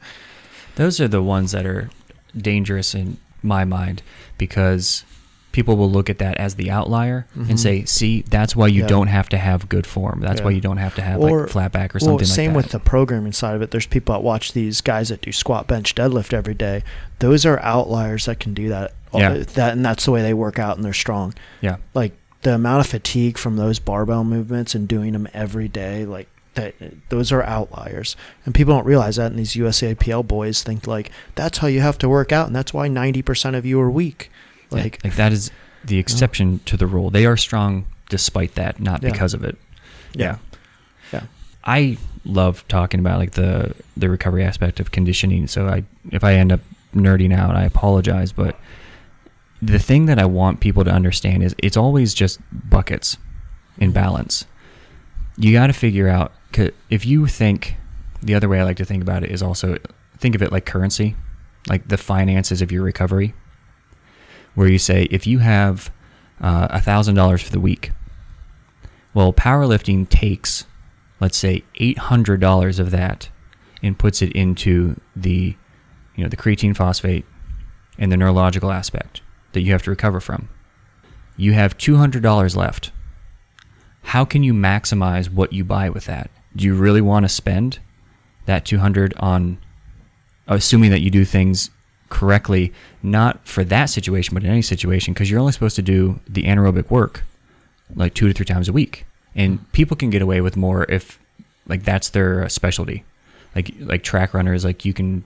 Speaker 2: Those are the ones that are dangerous in my mind because people will look at that as the outlier
Speaker 1: Mhm.
Speaker 2: and say, "See, that's why you
Speaker 1: Yeah.
Speaker 2: don't have to have good form. That's why you don't have to have
Speaker 1: Or-
Speaker 2: like flat back or something."
Speaker 1: well, same
Speaker 2: like
Speaker 1: with the programming side of it. There's people that watch these guys that do squat, bench, deadlift every day. Those are outliers that can do that.
Speaker 2: Yeah.
Speaker 1: That and that's the way they work out and they're strong.
Speaker 2: yeah.
Speaker 1: Like the amount of fatigue from those barbell movements and doing them every day, like that, those are outliers. And people don't realize that. And these USAPL boys think like that's how you have to work out, and that's why ninety percent of you are weak.
Speaker 2: Yeah,
Speaker 1: Like,
Speaker 2: like that is the exception to the rule. They are strong despite that, not
Speaker 1: Yeah.
Speaker 2: because of it.
Speaker 1: yeah, yeah.
Speaker 2: I love talking about like the the recovery aspect of conditioning. So I if I end up nerding out, I apologize, but the thing that I want people to understand is it's always just buckets in balance. You got to figure out if you think the other way I like to think about it is also think of it like currency, like the finances of your recovery, where you say if you have uh, a thousand dollars for the week, well, powerlifting takes let's say $800 of that and puts it into the you know the creatine phosphate and the neurological aspect that you have to recover from. You have $200 left. How can you maximize what you buy with that? Do you really want to spend that 200 on assuming that you do things correctly not for that situation but in any situation because you're only supposed to do the anaerobic work like two to three times a week. And people can get away with more if like that's their specialty. Like like track runners like you can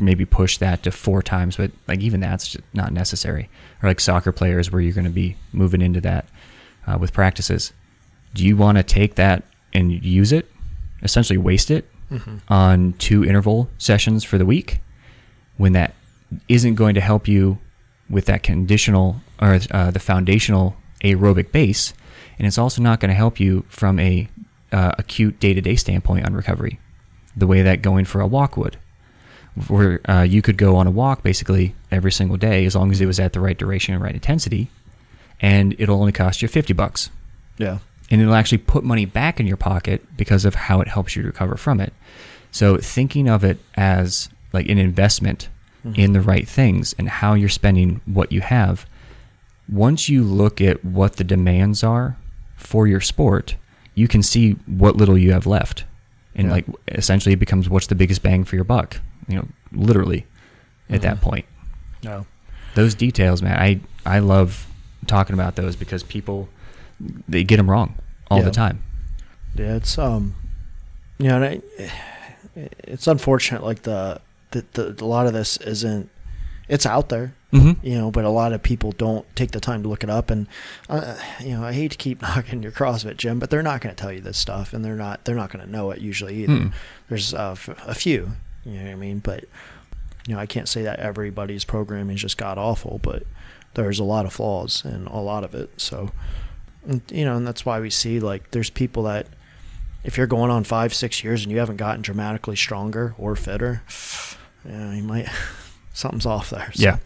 Speaker 2: maybe push that to four times but like even that's just not necessary. Or like soccer players where you're going to be moving into that uh, with practices. Do you want to take that and use it essentially waste it on two interval sessions for the week when that isn't going to help you with that conditional or uh, the foundational aerobic base, and it's also not going to help you from a uh, acute day-to-day standpoint on recovery, the way that going for a walk would, where uh, you could go on a walk basically every single day as long as it was at the right duration and right intensity, and it'll only cost you fifty bucks
Speaker 1: yeah,
Speaker 2: and it'll actually put money back in your pocket because of how it helps you recover from it. So thinking of it as like an investment in the right things and how you're spending what you have. Once you look at what the demands are for your sport, you can see what little you have left. And
Speaker 1: Yeah.
Speaker 2: like essentially it becomes what's the biggest bang for your buck, you know, literally at that
Speaker 1: Mhm.
Speaker 2: point
Speaker 1: no,
Speaker 2: those details, man, I I love talking about those because people they get them wrong all
Speaker 1: Yeah.
Speaker 2: the time.
Speaker 1: yeah. It's um, you know, and I, it's unfortunate. Like the, the the a lot of this isn't. It's out there.
Speaker 2: Mm-hmm.
Speaker 1: you know, but a lot of people don't take the time to look it up. And uh, you know, I hate to keep knocking your CrossFit gym, but they're not going to tell you this stuff, and they're not they're not going to know it usually either.
Speaker 2: Mm.
Speaker 1: There's uh, f- a few, you know what I mean, but you know, I can't say that everybody's programming is just god awful, but there's a lot of flaws in a lot of it. So, and, you know, and that's why we see like there's people that if you're going on five, six years and you haven't gotten dramatically stronger or fitter, yeah, you might something's off there. So,
Speaker 2: Yeah.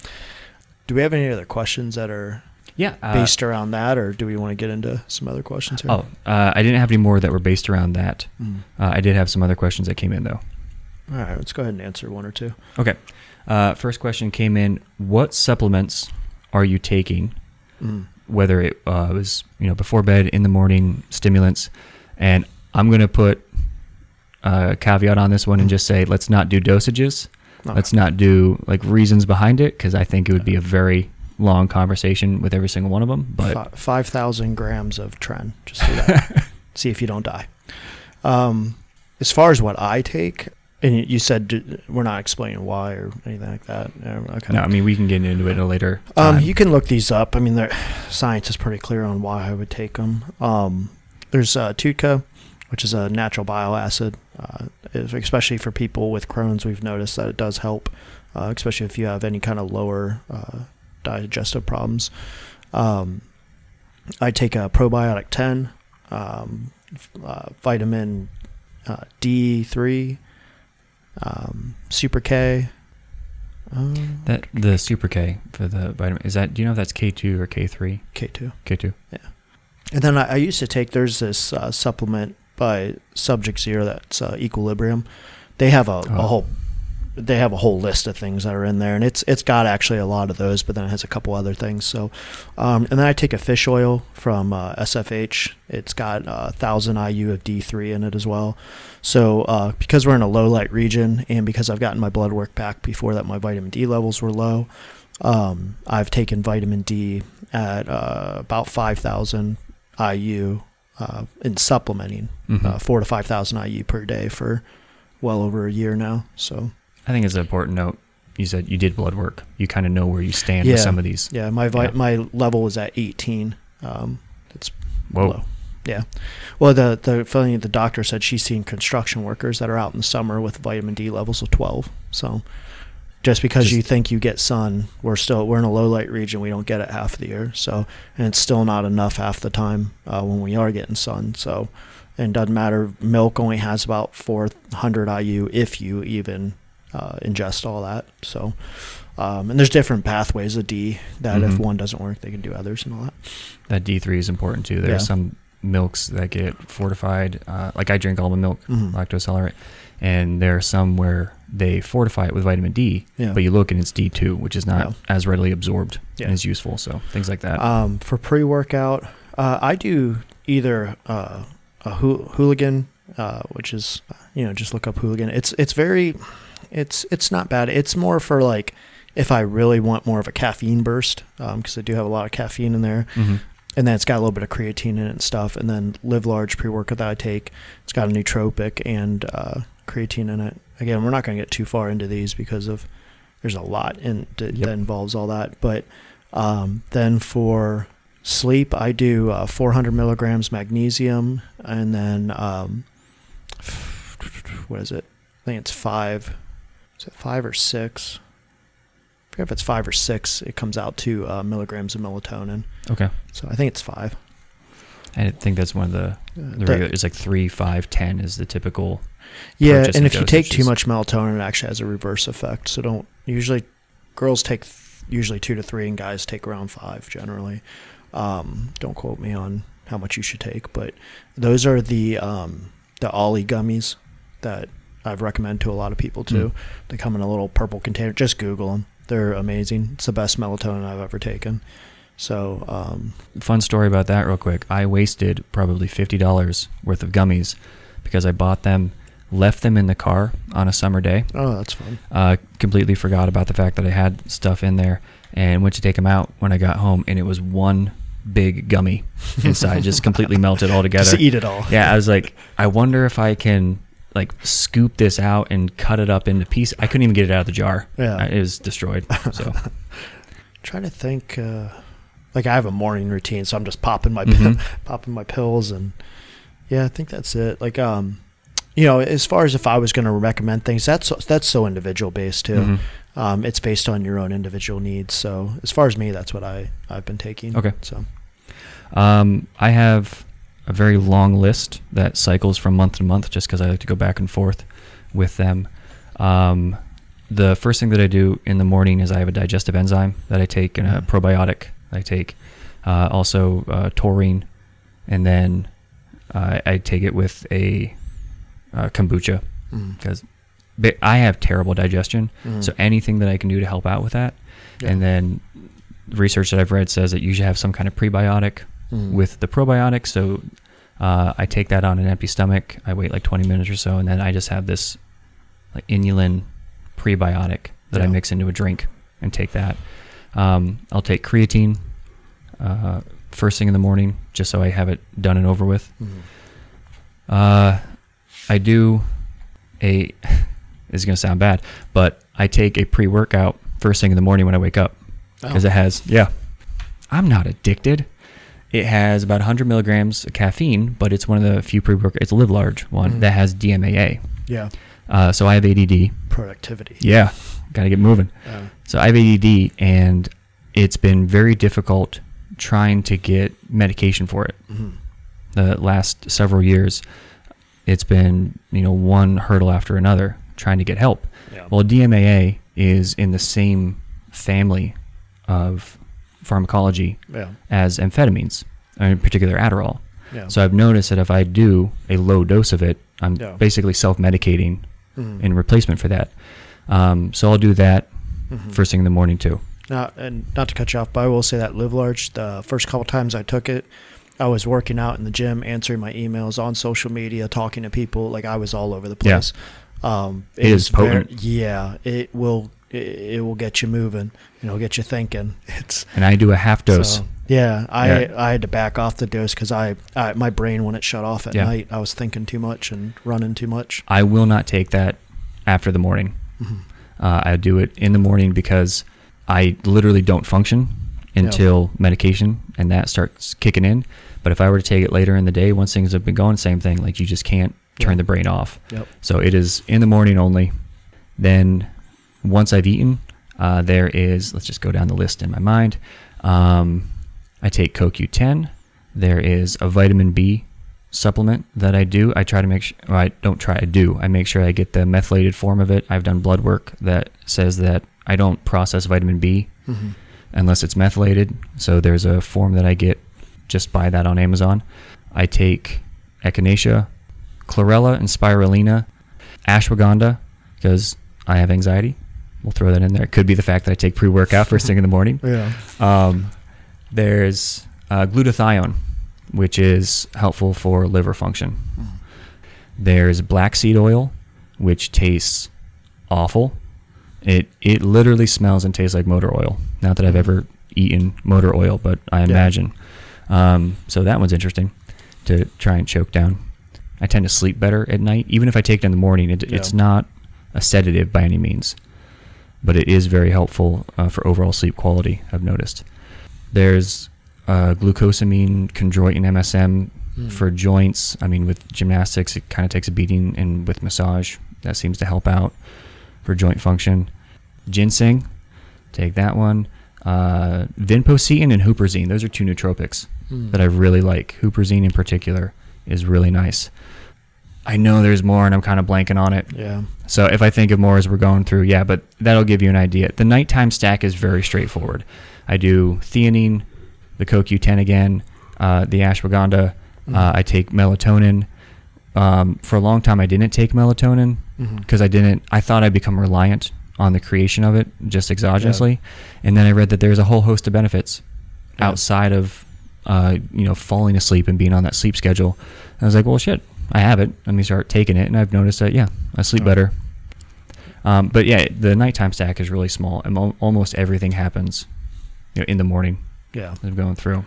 Speaker 1: Do we have any other questions that are
Speaker 2: Yeah. Uh,
Speaker 1: based around that, or do we want to get into some other questions here?
Speaker 2: oh, uh, I didn't have any more that were based around that.
Speaker 1: Mm.
Speaker 2: Uh, I did have some other questions that came in though.
Speaker 1: All right. Let's go ahead and answer one or two.
Speaker 2: Okay. Uh, first question came in: What supplements are you taking?
Speaker 1: Mm.
Speaker 2: Whether it uh, was you know before bed, in the morning, stimulants, and I'm gonna put a caveat on this one and just say let's not do dosages.
Speaker 1: Okay.
Speaker 2: Let's not do like reasons behind it because I think it would be a very long conversation with every single one of them. But
Speaker 1: five thousand grams of tren. Just do that. See if you don't die. Um, as far as what I take, and you- said we're not explaining why or anything like that. Okay.
Speaker 2: no, I mean we can get into it later.
Speaker 1: Um, you can look these up. I mean, the science is pretty clear on why I would take them. Um, there's uh, TUDCA, which is a natural bile acid, uh, especially for people with Crohn's. We've noticed that it does help, uh, especially if you have any kind of lower uh, digestive problems. Um, I take a probiotic 10, um, uh, vitamin uh, D3, um, Super K. Um,
Speaker 2: that the Super K for the vitamin is that? Do you know if that's K two or K three?
Speaker 1: K2.
Speaker 2: K two. Yeah.
Speaker 1: And then I, I used to take there's this uh, supplement by Subject Zero that's uh, Equilibrium. They have a, a
Speaker 2: Oh.
Speaker 1: whole they have a whole list of things that are in there, and it's it's got actually a lot of those, but then it has a couple other things. So, um, and then I take a fish oil from uh, SFH. It's got uh, thousand IU of D3 in it as well. So uh, because we're in a low light region, and because I've gotten my blood work back before that, my vitamin D levels were low. Um, I've taken vitamin D at uh, about five thousand IU uh, in supplementing
Speaker 2: Mhm.
Speaker 1: uh, four to five thousand IU per day for well over a year now. So
Speaker 2: I think it's an important note. You said you did blood work. You kind of know where you stand with some of these.
Speaker 1: yeah, my vi-
Speaker 2: Yeah.
Speaker 1: my level was at eighteen. Um, it's
Speaker 2: Whoa.
Speaker 1: low. Yeah. Well, the the funny the doctor said she's seen construction workers that are out in the summer with vitamin D levels of twelve. So just because
Speaker 2: Just-
Speaker 1: you think you get sun, we're still we're in a low light region. We don't get it half the year. So and it's still not enough half the time uh, when we are getting sun. So and it doesn't matter. Milk only has about four hundred IU if you even uh, ingest all that. So. Um, and there's different pathways of D that if
Speaker 2: Mhm.
Speaker 1: one doesn't work, they can do others and all that.
Speaker 2: That D three is important too. There
Speaker 1: Yeah.
Speaker 2: are some milks that get fortified. Uh, like I drink almond milk,
Speaker 1: Mhm.
Speaker 2: lactose tolerant, and there are some where they fortify it with vitamin D.
Speaker 1: Yeah.
Speaker 2: But you look and it's D two, which is not
Speaker 1: Yeah.
Speaker 2: as readily absorbed and is useful. So things like that.
Speaker 1: Um, for pre-workout, uh, I do either uh, a hoo- hooligan, uh, which is you know just look up hooligan. It's it's very, it's it's not bad. It's more for like if I really want more of a caffeine burst because I do have a lot of caffeine in there,
Speaker 2: Mhm.
Speaker 1: and then it's got a little bit of creatine in it and stuff. And then Live Large pre-workout that I take, it's got a nootropic and uh, creatine in it. Again, we're not going to get too far into these because of there's a lot in that,
Speaker 2: Yep.
Speaker 1: that involves all that. But um, then for sleep, I do uh, 400 milligrams magnesium, and then um, what is it? I think it's five. Is it five or six? I forget if it's five or six. It comes out to uh, milligrams of melatonin.
Speaker 2: Okay.
Speaker 1: So I think it's five.
Speaker 2: I think that's one of the,
Speaker 1: Uh,
Speaker 2: the
Speaker 1: that-
Speaker 2: regular. It's like three, five, ten is the typical.
Speaker 1: yeah, and if you take too much melatonin, it actually has a reverse effect. So don't usually girls take th- usually two to three, and guys take around five generally. Um, don't quote me on how much you should take, but those are the um, the Olly gummies that I've recommended to a lot of people too.
Speaker 2: Mm.
Speaker 1: They come in a little purple container. Just Google them; they're amazing. It's the best melatonin I've ever taken. So um,
Speaker 2: Fun story about that, real quick. I wasted probably fifty dollars worth of gummies because I bought them, left them in the car on a summer day.
Speaker 1: oh, that's fun.
Speaker 2: Uh, completely forgot about the fact that I had stuff in there, and went to take them out when I got home, and it was one big gummy inside, just completely melted all together.
Speaker 1: Just eat it all.
Speaker 2: Yeah, I was like, I wonder if I can like scoop this out and cut it up into pieces. I couldn't even get it out of the jar.
Speaker 1: Yeah.
Speaker 2: It was destroyed. So
Speaker 1: trying to think uh like i have a morning routine so i'm just popping my
Speaker 2: Mhm.
Speaker 1: popping my pills and yeah i think that's it like um you know as far as if i was going to recommend things that's that's so individual based too
Speaker 2: Mhm.
Speaker 1: um it's based on your own individual needs so as far as me that's what i i've been taking
Speaker 2: Okay.
Speaker 1: so
Speaker 2: Um, I have a very long list that cycles from month to month, just because I like to go back and forth with them. Um, the first thing that I do in the morning is I have a digestive enzyme that I take and a
Speaker 1: Mhm.
Speaker 2: probiotic I take, uh, also uh, taurine, and then uh, I take it with a uh, kombucha
Speaker 1: Mm.
Speaker 2: because I have terrible digestion.
Speaker 1: Mm.
Speaker 2: So anything that I can do to help out with that,
Speaker 1: Yeah.
Speaker 2: and then research that I've read says that you should have some kind of prebiotic
Speaker 1: Mm.
Speaker 2: with the probiotic. So uh, I take that on an empty stomach. I wait like 20 minutes or so, and then I just have this like inulin prebiotic that I mix into a drink and take that. Um, I'll take creatine uh, first thing in the morning, just so I have it done and over with.
Speaker 1: Mm.
Speaker 2: Uh, I do a. this is gonna sound bad, but I take a pre-workout first thing in the morning when I wake up because
Speaker 1: Oh.
Speaker 2: it has. Yeah, I'm not addicted. It has about 100 milligrams of caffeine, but it's one of the few pre-workout. It's a live large one
Speaker 1: Mhm.
Speaker 2: that has DMAA.
Speaker 1: Yeah.
Speaker 2: Uh, so I have ADD.
Speaker 1: Productivity.
Speaker 2: Yeah, gotta get moving.
Speaker 1: Yeah.
Speaker 2: So I have ADD, and it's been very difficult trying to get medication for it
Speaker 1: Mhm.
Speaker 2: the last several years, it's been you know one hurdle after another trying to get help.
Speaker 1: Yeah.
Speaker 2: Well, DMAA is in the same family of pharmacology
Speaker 1: Yeah.
Speaker 2: as amphetamines, in particular Adderall.
Speaker 1: Yeah.
Speaker 2: So I've noticed that if I do a low dose of it, I'm
Speaker 1: Yeah.
Speaker 2: basically self-medicating
Speaker 1: Mhm.
Speaker 2: in replacement for that. Um, so I'll do that
Speaker 1: Mhm.
Speaker 2: first thing in the morning too.
Speaker 1: Not and not to cut you off, but I will say that Live Large. The first couple times I took it, I was working out in the gym, answering my emails on social media, talking to people. Like I was all over the
Speaker 2: Yeah.
Speaker 1: place. Um,
Speaker 2: It is
Speaker 1: very-
Speaker 2: potent.
Speaker 1: yeah, it will. It, it will get you moving. You know, get you thinking. It's
Speaker 2: And I do a half dose.
Speaker 1: so- yeah, I
Speaker 2: Yeah.
Speaker 1: I had to back off the dose because I, I my brain when it shut off at
Speaker 2: Yeah.
Speaker 1: night, I was thinking too much and running too much.
Speaker 2: I will not take that after the morning.
Speaker 1: Mhm.
Speaker 2: Uh, I do it in the morning because I literally don't function until medication and that starts kicking in. But if I were to take it later in the day, once things have been going, same thing. Like you just can't turn
Speaker 1: Yeah.
Speaker 2: the brain off.
Speaker 1: Yep.
Speaker 2: So it is in the morning only. Then once I've eaten, uh, there is, let's just go down the list in my mind. Um, I take CoQ10. There is a vitamin B supplement that I do. I try to make sure, well, I don't try, I do. I make sure I get the methylated form of it. I've done blood work that says that I don't process vitamin B
Speaker 1: Mhm.
Speaker 2: unless it's methylated. So there's a form that I get. Just buy that on Amazon. I take echinacea, chlorella, and spirulina, ashwagandha because I have anxiety. We'll throw that in there. It could be the fact that I take pre-workout first thing in the morning.
Speaker 1: Yeah.
Speaker 2: Um, there's uh, glutathione, which is helpful for liver function. There's black seed oil, which tastes awful. It it literally smells and tastes like motor oil. Not that I've ever eaten motor oil, but I
Speaker 1: Yeah.
Speaker 2: imagine. Um, so that one's interesting to try and choke down. I tend to sleep better at night, even if I take it in the morning. It, It's not a sedative by any means, but it is very helpful uh, for overall sleep quality. I've noticed. There's uh, glucosamine, chondroitin, MSM
Speaker 1: Mm.
Speaker 2: for joints. I mean, with gymnastics, it kind of takes a beating, and with massage, that seems to help out for joint function. Ginseng, take that one. Uh, vinpocetine and huperzine. Those are two nootropics
Speaker 1: Mm.
Speaker 2: that I really like. Huperzine in particular is really nice. I know there's more, and I'm kind of blanking on it.
Speaker 1: Yeah.
Speaker 2: So if I think of more as we're going through, yeah, but that'll give you an idea. The nighttime stack is very straightforward. I do theanine, the CoQ10 again, uh, the ashwagandha. Uh, I take melatonin. Um, for a long time, I didn't take melatonin because I didn't. I thought I'd become reliant on the creation of it just exogenously, and then I read that there's a whole host of benefits
Speaker 1: Yeah.
Speaker 2: outside of uh, you know falling asleep and being on that sleep schedule. And I was like, well, shit, I have it. Let me start taking it, and I've noticed that yeah, I sleep
Speaker 1: Oh.
Speaker 2: better. Um, but yeah, the nighttime stack is really small, and al- almost everything happens you know, in the morning
Speaker 1: Yeah.
Speaker 2: I'm going through.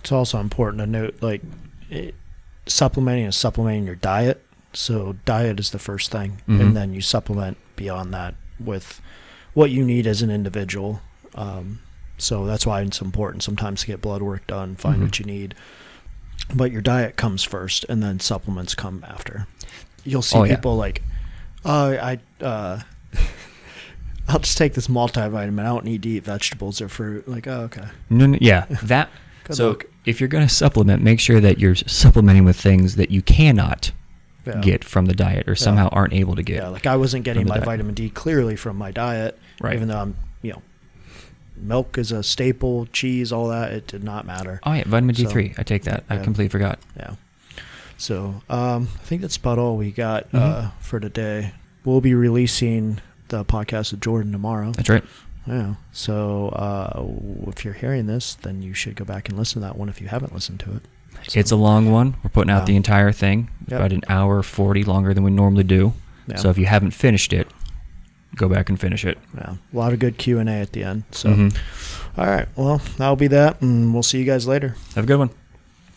Speaker 1: It's also important to note, like, it, supplementing is supplementing your diet. So diet is the first thing,
Speaker 2: Mhm.
Speaker 1: and then you supplement beyond that with what you need as an individual. Um, so that's why it's important sometimes to get blood work done, find
Speaker 2: Mhm.
Speaker 1: what you need. But your diet comes first, and then supplements come after. You'll see
Speaker 2: Oh, yeah.
Speaker 1: people like, oh, I, uh, I'll just take this multivitamin. I don't need to eat vegetables or fruit. Like, oh, okay.
Speaker 2: No, no, yeah, that. So
Speaker 1: luck.
Speaker 2: if you're going to supplement, make sure that you're supplementing with things that you cannot
Speaker 1: Yeah.
Speaker 2: get from the diet or somehow aren't able to get.
Speaker 1: Yeah, like I wasn't getting my
Speaker 2: diet.
Speaker 1: vitamin D clearly from my diet,
Speaker 2: Right.
Speaker 1: even though I'm, you know, milk is a staple, cheese, all that. It did not matter.
Speaker 2: Oh yeah, vitamin
Speaker 1: So,
Speaker 2: D3. I take that. I completely forgot.
Speaker 1: Yeah. So um, I think that's about all we got
Speaker 2: Mhm.
Speaker 1: uh, for today. We'll be releasing the podcast with Jordan tomorrow.
Speaker 2: That's right.
Speaker 1: Yeah. So uh, if you're hearing this, then you should go back and listen to that one if you haven't listened to it.
Speaker 2: It's a long one. We're putting out
Speaker 1: Wow.
Speaker 2: the entire thing.
Speaker 1: Yep.
Speaker 2: About an hour 40 longer than we normally do.
Speaker 1: Yeah.
Speaker 2: So if you haven't finished it, go back and finish it.
Speaker 1: Yeah, a lot of good Q and A at the end. So,
Speaker 2: Mhm.
Speaker 1: all right, well, that'll be that, and we'll see you guys later.
Speaker 2: Have a good one.